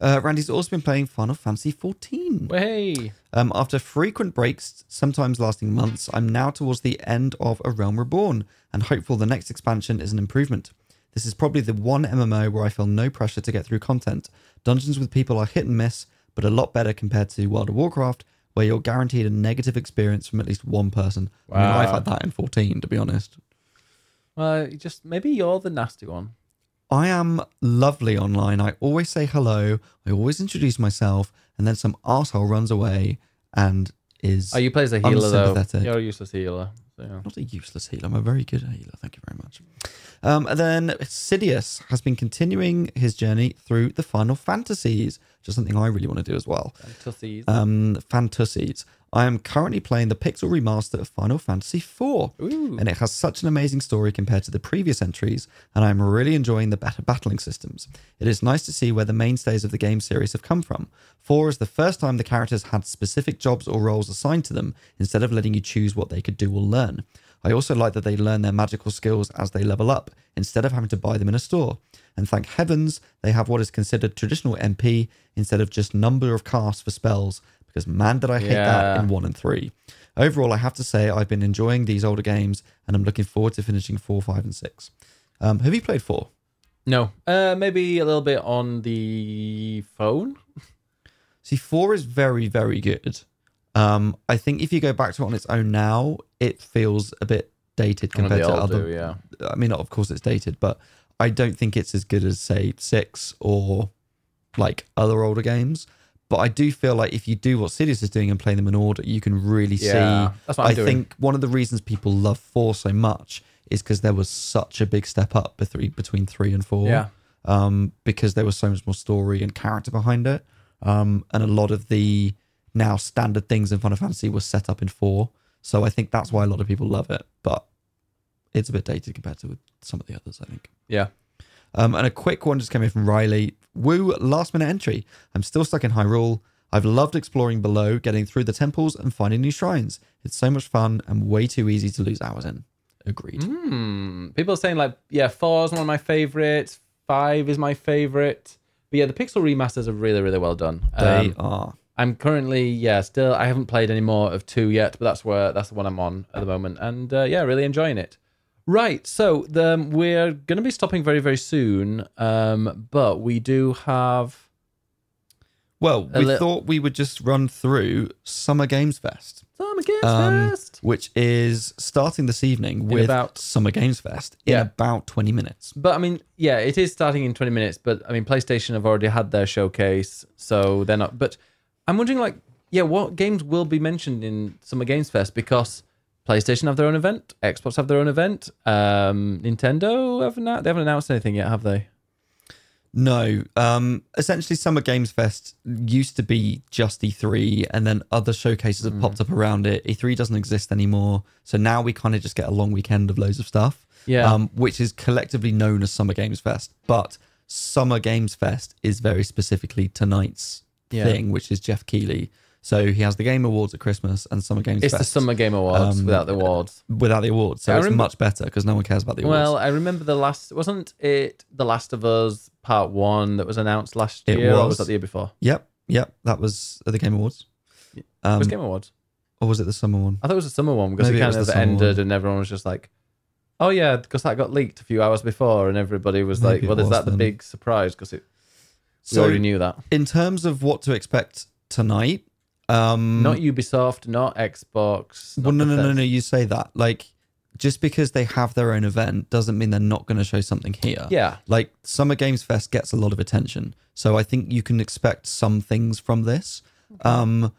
Uh, Randy's also been playing Final Fantasy XIV. Hey. Um, after frequent breaks, sometimes lasting months, I'm now towards the end of A Realm Reborn and hopeful the next expansion is an improvement. This is probably the one MMO where I feel no pressure to get through content. Dungeons with people are hit and miss, but a lot better compared to World of Warcraft, where you're guaranteed a negative experience from at least one person. I mean, I've had that in 14, to be honest. Well, you just maybe you're the nasty one. I am lovely online. I always say hello. I always introduce myself, and then some asshole runs away and is Oh, you play as a healer though. You're a useless healer. So, yeah. not a useless healer. I'm a very good healer. Thank you very much. Um, and then Sidious has been continuing his journey through the Final Fantasies, which is something I really want to do as well. And tussies. Um, Fantasies. I am currently playing the Pixel remaster of Final Fantasy IV, Ooh. and it has such an amazing story compared to the previous entries, and I'm really enjoying the better battling systems. It is nice to see where the mainstays of the game series have come from. 4 is the first time the characters had specific jobs or roles assigned to them, instead of letting you choose what they could do or learn. I also like that they learn their magical skills as they level up instead of having to buy them in a store. And thank heavens they have what is considered traditional MP instead of just number of casts for spells, because man, did I hate that Yeah. in 1 and 3. Overall, I have to say I've been enjoying these older games and I'm looking forward to finishing 4, 5, and 6. Um, have you played 4? No, uh, maybe a little bit on the phone. See, 4 is very, very good. Um, I think if you go back to it on its own now, it feels a bit dated compared to other do, yeah. I mean, of course it's dated, but I don't think it's as good as say six or like other older games. But I do feel like if you do what Sidious is doing and play them in order, you can really Yeah, see. that's what I'm I doing. think one of the reasons people love four so much is because there was such a big step up between between three and four. Yeah. Um, because there was so much more story and character behind it. Um, and a lot of the now standard things in Final Fantasy was set up in four. So I think that's why a lot of people love it. But it's a bit dated compared to some of the others, I think. Yeah. Um, and a quick one just came in from Riley. Woo, last minute entry. I'm still stuck in Hyrule. I've loved exploring below, getting through the temples and finding new shrines. It's so much fun and way too easy to lose hours in. Agreed. Hmm. People are saying like, yeah, four is one of my favorites. Five is my favorite. But yeah, the pixel remasters are really, really well done. They Um, are. I'm currently, yeah, still. I haven't played any more of two yet, but that's where that's the one I'm on at the moment, and uh, yeah, really enjoying it. Right, so the, um, we're going to be stopping very, very soon, um, but we do have Well, we lit- thought we would just run through Summer Games Fest, Summer Games Um, Fest. which is starting this evening with about- Summer Games Fest in Yeah. about 20 minutes. But I mean, yeah, it is starting in 20 minutes. But I mean, PlayStation have already had their showcase, so they're not. But I'm wondering, like, yeah, what games will be mentioned in Summer Games Fest? Because PlayStation have their own event, Xbox have their own event, um, Nintendo have not, they haven't announced anything yet, have they? No, um, essentially, Summer Games Fest used to be just E3, and then other showcases have popped up around it. E3 doesn't exist anymore, so now we kind of just get a long weekend of loads of stuff, Yeah. um, which is collectively known as Summer Games Fest. But Summer Games Fest is very specifically tonight's Yeah. thing, which is Geoff Keighley. So he has the Game Awards at Christmas and Summer Games It's the Summer Game Awards Um, without the awards. without the awards. So I it's remember- much better because no one cares about the awards. Well, I remember the last, wasn't it The Last of Us Part 1 that was announced last It year? Or was. was that the year before? yep, yep, that was at the Game Awards. it Um, was Game Awards. or was it the summer one? I thought it was a summer one because Maybe it it kind was the of ended one. and everyone was just like, oh yeah, because that got leaked a few hours before and everybody was Maybe like, it well, is was that the big surprise? Because we So already knew that. in terms of what to expect tonight, um, Not Ubisoft, not Xbox. well, no, no, no, no. You say that like just because they have their own event doesn't mean they're not going to show something here. Yeah. Like Summer Games Fest gets a lot of attention, so I think you can expect some things from this. Um,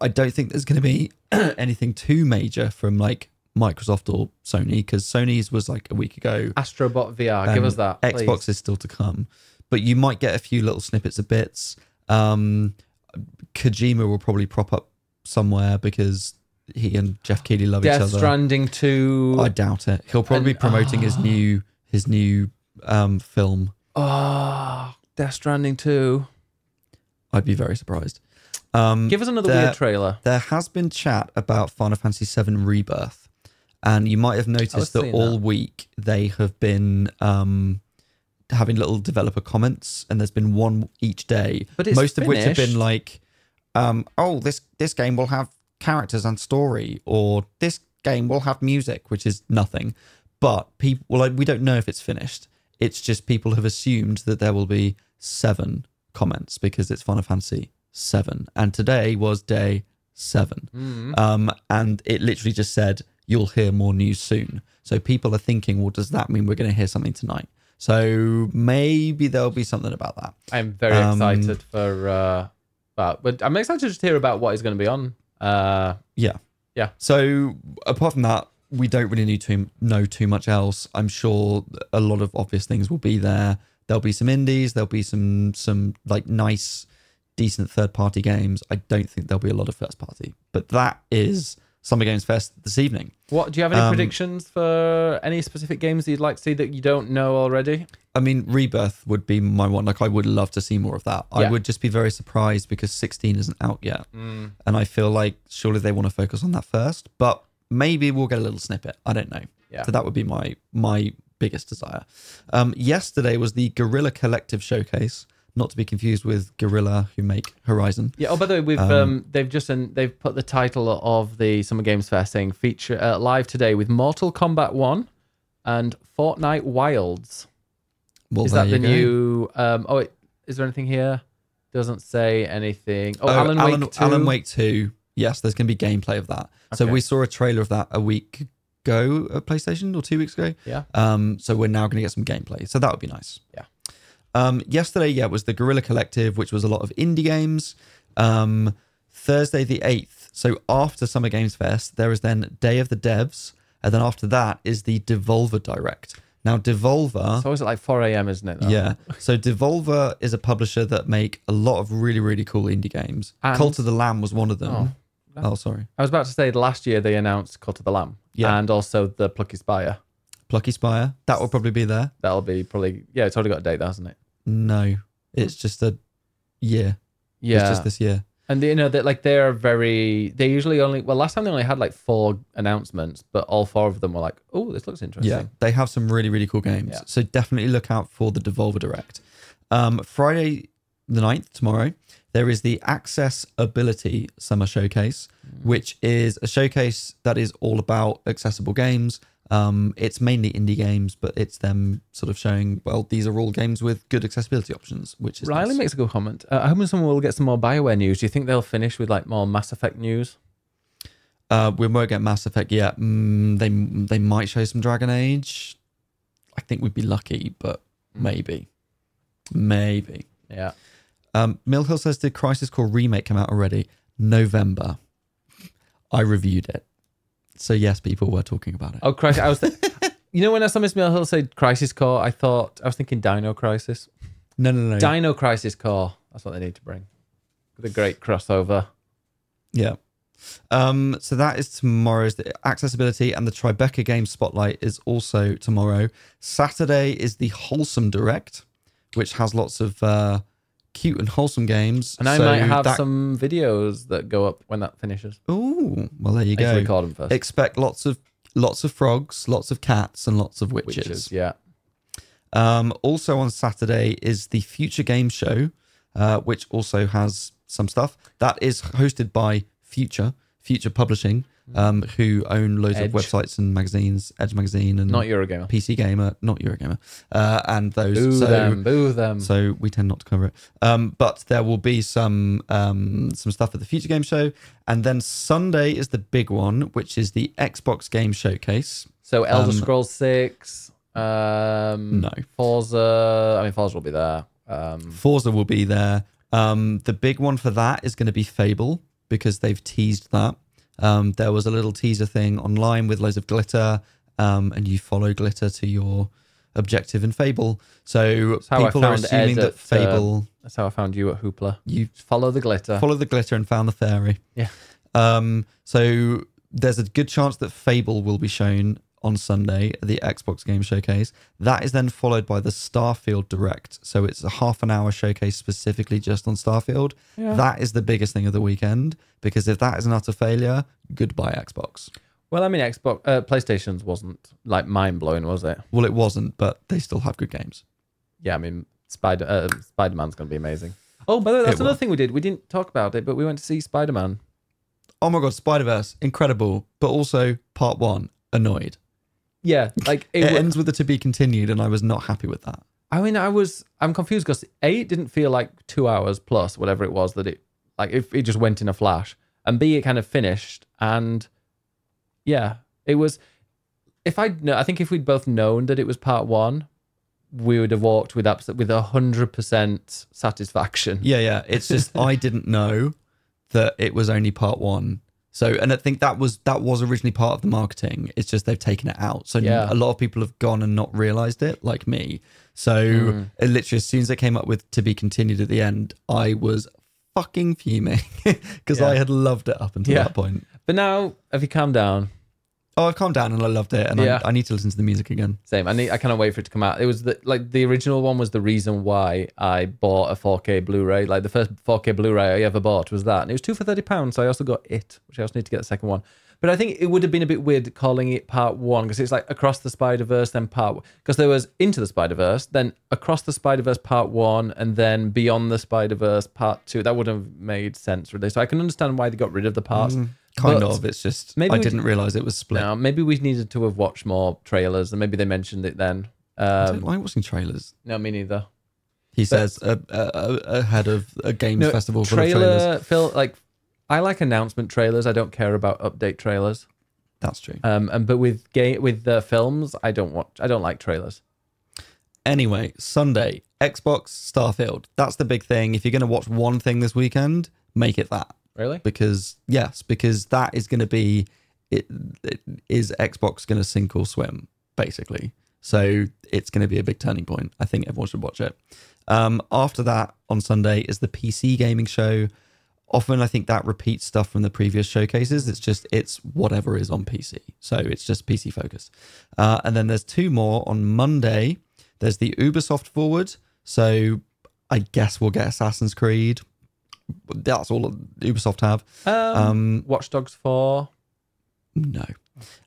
I don't think there's going to be anything too major from like Microsoft or Sony because Sony's was like a week ago. Astrobot VR. Give us that. Please. Xbox is still to come, but you might get a few little snippets of bits. Um, Kojima will probably prop up somewhere because he and Geoff Keighley love each other. Death. Stranding 2. I doubt it. He'll probably be And- promoting his new his new um, film. Oh, Death Stranding 2. I'd be very surprised. Um, Give us another there- weird trailer. There has been chat about Final Fantasy VII Rebirth, and you might have noticed that all that. week they have been um, having little developer comments, and there's been one each day. But it's most of which have been like, um, "Oh, this this game will have characters and story," or "This game will have music," which is nothing. But people, well, like, we don't know if it's finished. It's just people have assumed that there will be seven comments because it's Final Fantasy seven, and today was day seven. Mm. Um, and it literally just said, you'll hear more news soon. So people are thinking, well, does that mean we're going to hear something tonight? So maybe there'll be something about that. I'm very Um, excited for uh but but I'm excited to just hear about what is going to be on. Uh Yeah. Yeah. So apart from that, we don't really need to know too much else. I'm sure a lot of obvious things will be there. There'll be some indies. There'll be some some like nice, decent third party games. I don't think there'll be a lot of first party, but that is Summer Games Fest this evening. what do you have any Um, predictions for any specific games that you'd like to see that you don't know already? I mean, Rebirth would be my one. Like, I would love to see more of that. I would just be very surprised because 16 isn't out yet. Mm. And I feel like surely they want to focus on that first. But maybe we'll get a little snippet. I don't know. Yeah. So that would be my my biggest desire. Um, yesterday was the Guerrilla Collective showcase, not to be confused with Guerrilla who make Horizon. Yeah. Oh, by the way, we've um, Um, they've just and they've put the title of the Summer Games Fest saying feature uh, live today with Mortal Kombat One and Fortnite Wilds. Well, is that the go. new? Um, oh, wait, is there anything here? Doesn't say anything. Oh, Oh, Alan, Alan, Wake 2. Alan Wake 2. Yes, there's going to be gameplay of that. So we saw a trailer of that a week ago at PlayStation or two weeks ago. Yeah. Um, so we're now going to get some gameplay. So that would be nice. Yeah. Um, yesterday, yeah, was the Guerrilla Collective, which was a lot of indie games. Um, Thursday the 8th. So after Summer Games Fest, there is then Day of the Devs. And then after that is the Devolver Direct. Now, Devolver. It's always at like 4 a.m., isn't it? though? Yeah. So Devolver is a publisher that make a lot of really, really cool indie games. And- Cult of the Lamb was one of them. Oh, sorry. I was about to say last year they announced Cult of the Lamb. Yeah. And also the Plucky Squire. Plucky Squire. That will probably be there. That'll be probably yeah. It's already got a date, though, hasn't it? No, it's just a year. Yeah. It's just this year. And you know that like they're very they usually only well last time they only had like four announcements, but all four of them were like, oh, this looks interesting. Yeah. They have some really, really cool games. Yeah. So definitely look out for the Devolver Direct. Um, Friday the 9th, tomorrow, there is the Accessibility Summer Showcase, which is a showcase that is all about accessible games. Um, it's mainly indie games, but it's them sort of showing, well, these are all games with good accessibility options, which is Riley nice. makes a good comment. Uh, I hope someone will get some more Bioware news. Do you think they'll finish with like more Mass Effect news? Uh, we won't get Mass Effect yet. Mm, they they might show some Dragon Age. I think we'd be lucky, but maybe, maybe. Yeah. Um, Mill Hill says, "Did Crisis Core remake come out already? November. I reviewed it, so yes, people were talking about it. Oh, Crisis! I was. Th- you know when I saw Miss Mill Hill say Crisis Core, I thought I was thinking Dino Crisis. No, no, no. Dino Crisis Core. That's what they need to bring. The great crossover. Yeah. Um, so that is tomorrow's the accessibility and the Tribeca Game Spotlight is also tomorrow. Saturday is the Wholesome Direct, which has lots of uh, cute and wholesome games. And I So might have that- some videos that go up when that finishes. Ooh, well there you I go. record them first. Expect lots of lots of frogs, lots of cats, and lots of witches. Witches, yeah. Um, also on Saturday is the Future Game Show, uh, which also has some stuff. That is hosted by Future, Future Publishing, um, who own loads Edge. of websites and magazines, Edge Magazine and Not Eurogamer. PC Gamer, not Eurogamer, uh, and those. Boo so, them, boo them. so we tend not to cover it. Um, but there will be some um, some stuff at the Future Game Show, and then Sunday is the big one, which is the Xbox Game Showcase. So Elder Um, Scrolls Six, um, No. Forza. I mean, Forza will be there. Um, Forza will be there. Um, the big one for that is going to be Fable because they've teased that. Um, there was a little teaser thing online with loads of glitter, um, and you follow glitter to your objective in Fable. So people are assuming Ed that at, uh, Fable, that's how I found you at Hoopla. you follow the glitter. follow the glitter and found the fairy. Yeah. Um, so there's a good chance that Fable will be shown on Sunday the Xbox Game Showcase. That is then followed by the Starfield Direct. So it's a half an hour showcase specifically just on Starfield. Yeah. That is the biggest thing of the weekend because if that is an utter failure, goodbye Xbox. Well, I mean, Xbox, uh, PlayStation's wasn't like mind blowing, was it? Well, it wasn't, but they still have good games. Yeah, I mean, Spider uh, Spider Man's going to be amazing. Oh, by the way, that's It will. another thing we did. We didn't talk about it, but we went to see Spider Man. Oh my god, Spider Verse, incredible, but also part one, annoyed. Yeah, like It, it. ends with a to be continued, and I was not happy with that. I mean, I was I'm confused because a it didn't feel like two hours plus whatever it was that it like if it just went in a flash, and b it kind of finished, and yeah, it was. If I know, I think if we'd both known that it was part one, we would have walked with abs- with a hundred percent satisfaction. Yeah, yeah. It's just I didn't know that it was only part one. So, and I think that was that was originally part of the marketing. It's just they've taken it out. So Yeah. a lot of people have gone and not realized it, like me. So Mm. it literally, as soon as they came up with to be continued at the end, I was fucking fuming because I had loved it up until Yeah. that point. But now, have you calmed down? Oh, I've calmed down and I loved it, and Yeah. I, I need to listen to the music again. Same. I need. I cannot wait for it to come out. It was the like the original one was the reason why I bought a 4K Blu-ray. Like the first 4K Blu-ray I ever bought was that, and it was two for thirty pounds. So I also got it, which I also need to get the second one. But I think it would have been a bit weird calling it part one because it's like across the Spider Verse, then part because there was into the Spider Verse, then across the Spider Verse part one, and then beyond the Spider Verse part two. That would have made sense really. So I can understand why they got rid of the parts. Mm. Kind But of. It's just maybe I didn't realize it was split. Now maybe we needed to have watched more trailers, and maybe they mentioned it then. I Um, don't like watching trailers. no, me neither. He says uh, uh, ahead of a games No, festival for the trailers. trailer, Phil. Like, I like announcement trailers. I don't care about update trailers. That's true. Um, and but with gay with the films, I don't watch. I don't like trailers. Anyway, Sunday, Xbox Starfield. That's the big thing. If you're going to watch one thing this weekend, make it that. Really? Because yes, because that is going to be it, it is Xbox going to sink or swim basically. So it's going to be a big turning point. I think everyone should watch it. Um, after that, on Sunday is the PC gaming show. Often, I think that repeats stuff from the previous showcases. It's just it's whatever is on PC, so it's just PC focused. Uh, and then there's two more on Monday. There's the Ubisoft Forward. So I guess we'll get Assassin's Creed. That's all Ubisoft have. Um, Um, Watch Dogs Four. no.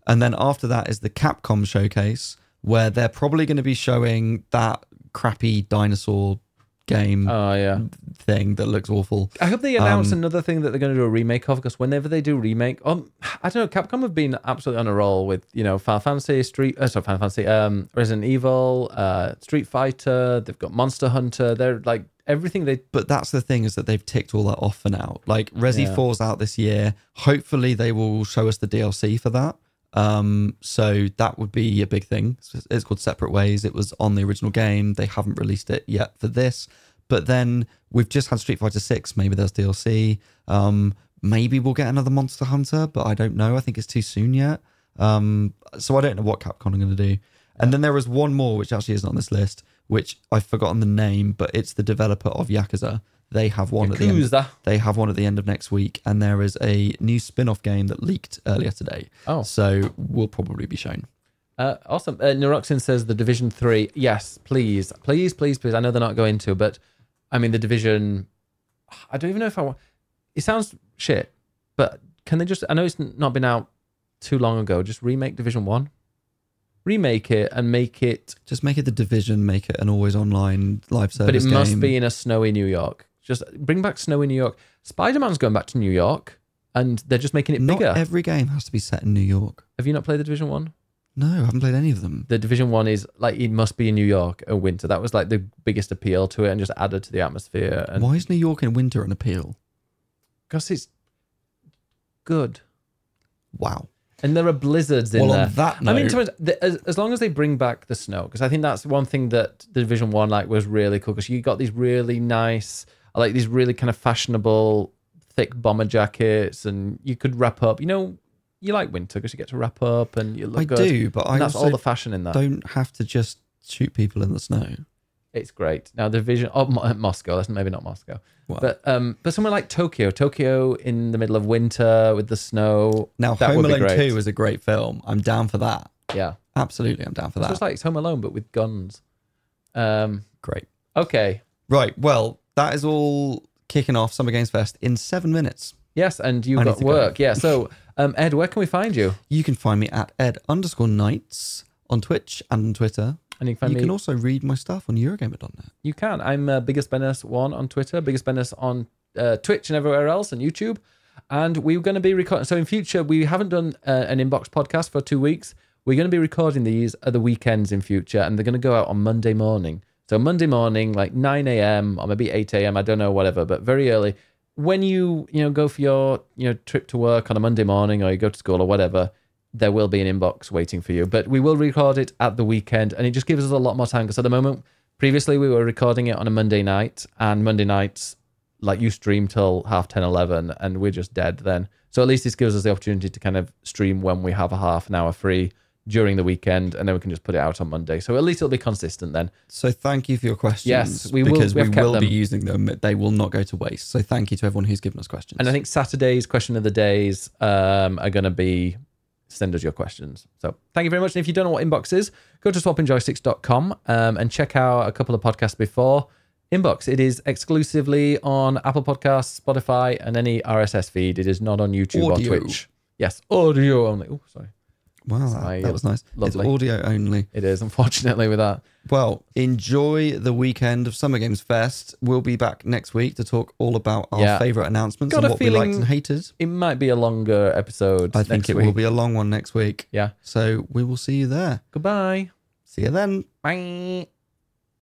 And then after that is the Capcom showcase, where they're probably going to be showing that crappy dinosaur game Oh yeah. thing that looks awful. I hope they announce Um, another thing that they're going to do a remake of because whenever they do remake, um, I don't know. Capcom have been absolutely on a roll with you know Final Fantasy, Street, uh, sorry, Final Fantasy, um, Resident Evil, uh, Street Fighter. They've got Monster Hunter. They're like everything they. But that's the thing is that they've ticked all that off for now. Like Resi Yeah. 4's out this year. Hopefully they will show us the DLC for that. Um, so that would be a big thing. It's- It's called Separate Ways. It was on the original game. They haven't released it yet for this. But then we've just had Street Fighter 6. Maybe there's DLC. Um, maybe we'll get another Monster Hunter, but I don't know. I think it's too soon yet. Um, so I don't know what Capcom are going to do. And then there was one more, which actually isn't on this list, which I've forgotten the name, but it's the developer of Yakuza. They have one at the end. Yakuza. They have one at the end of next week, and there is a new spin-off game that leaked earlier today. Oh. so will probably be shown. Uh, awesome. Uh, Neuroxin says the Division Three. Yes, please, please, please, please. I know they're not going to, but I mean the Division. I don't even know if I want. It sounds shit, but can they just? I know it's not been out too long ago. Just remake Division One, remake it and make it. Just make it the division, make it an always online live service. but it must be in a snowy New York. Just bring back snowy New York. Spider Man's going back to New York, and they're just making it Not bigger. every game has to be set in New York. Have you not played the Division One? No, I haven't played any of them. the division one is like it must be in New York in winter. That was like the biggest appeal to it, and just added to the atmosphere. And Why is New York in winter an appeal? because it's good, Wow. And there are blizzards in Well, there. on that I mean, note- to be the, as, as long as they bring back the snow, because I think that's one thing that the Division One like was really cool. Because you got these really nice, like these really kind of fashionable, thick bomber jackets, and you could wrap up. You know, you like winter because you get to wrap up and you look I good. do, but I And that's also all the fashion in that. don't have to just shoot people in the snow. It's great. Now the division oh Moscow, that's maybe not Moscow. But um but somewhere like Tokyo, Tokyo in the middle of winter with the snow. Now, Home Alone 2 is a great film. I'm down for that. Yeah. Absolutely, I'm down for It's that. just like it's Home Alone but with guns. Um Great. okay. Right. Well, that is all kicking off Summer Games Fest in seven minutes. Yes, and you've I got to go. work. Yeah. So um Ed, where can we find you? You can find me at ed underscore nights on Twitch and on Twitter. And you can find you me can also read my stuff on Eurogamer.net. You can. I'm uh, Biggest Bennis one on Twitter, Biggest Bennis on uh, Twitch and everywhere else, and YouTube. And we're going to be recording. So in future, we haven't done uh, an inbox podcast for two weeks. We're going to be recording these at the weekends in future, and they're going to go out on Monday morning. So Monday morning, like 9 a.m. or maybe 8 a.m. I don't know, whatever, but very early. When you you know go for your you know trip to work on a Monday morning, or you go to school or whatever, there will be an inbox waiting for you. But we will record it at the weekend, and it just gives us a lot more time. Because at the moment, previously we were recording it on a Monday night, and Monday nights, like you stream till half 10, 11, and we're just dead then. So at least this gives us the opportunity to kind of stream when we have a half an hour free during the weekend, and then we can just put it out on Monday. So at least it'll be consistent then. So thank you for your questions. Yes, we will- because we we, will be using them. They will not go to waste. So thank you to everyone who's given us questions. And I think Saturday's question of the days um, are going to be send us your questions. So thank you very much. And if you don't know what Inbox is, go to swappingjoysticks.com um, and check out a couple of podcasts before. Inbox, it is exclusively on Apple Podcasts, Spotify, and any RSS feed. It is not on YouTube Audio. or Twitch. Yes, audio only. Oh, sorry. Wow, that, that was nice. lovely. It's audio only. It is, unfortunately, with that. Well, enjoy the weekend of Summer Games Fest. We'll be back next week to talk all about our Yeah. favourite announcements Got and what we liked and hated. It might be a longer episode. I think it week. will be a long one next week. Yeah. So we will see you there. Goodbye. See you then. Bye.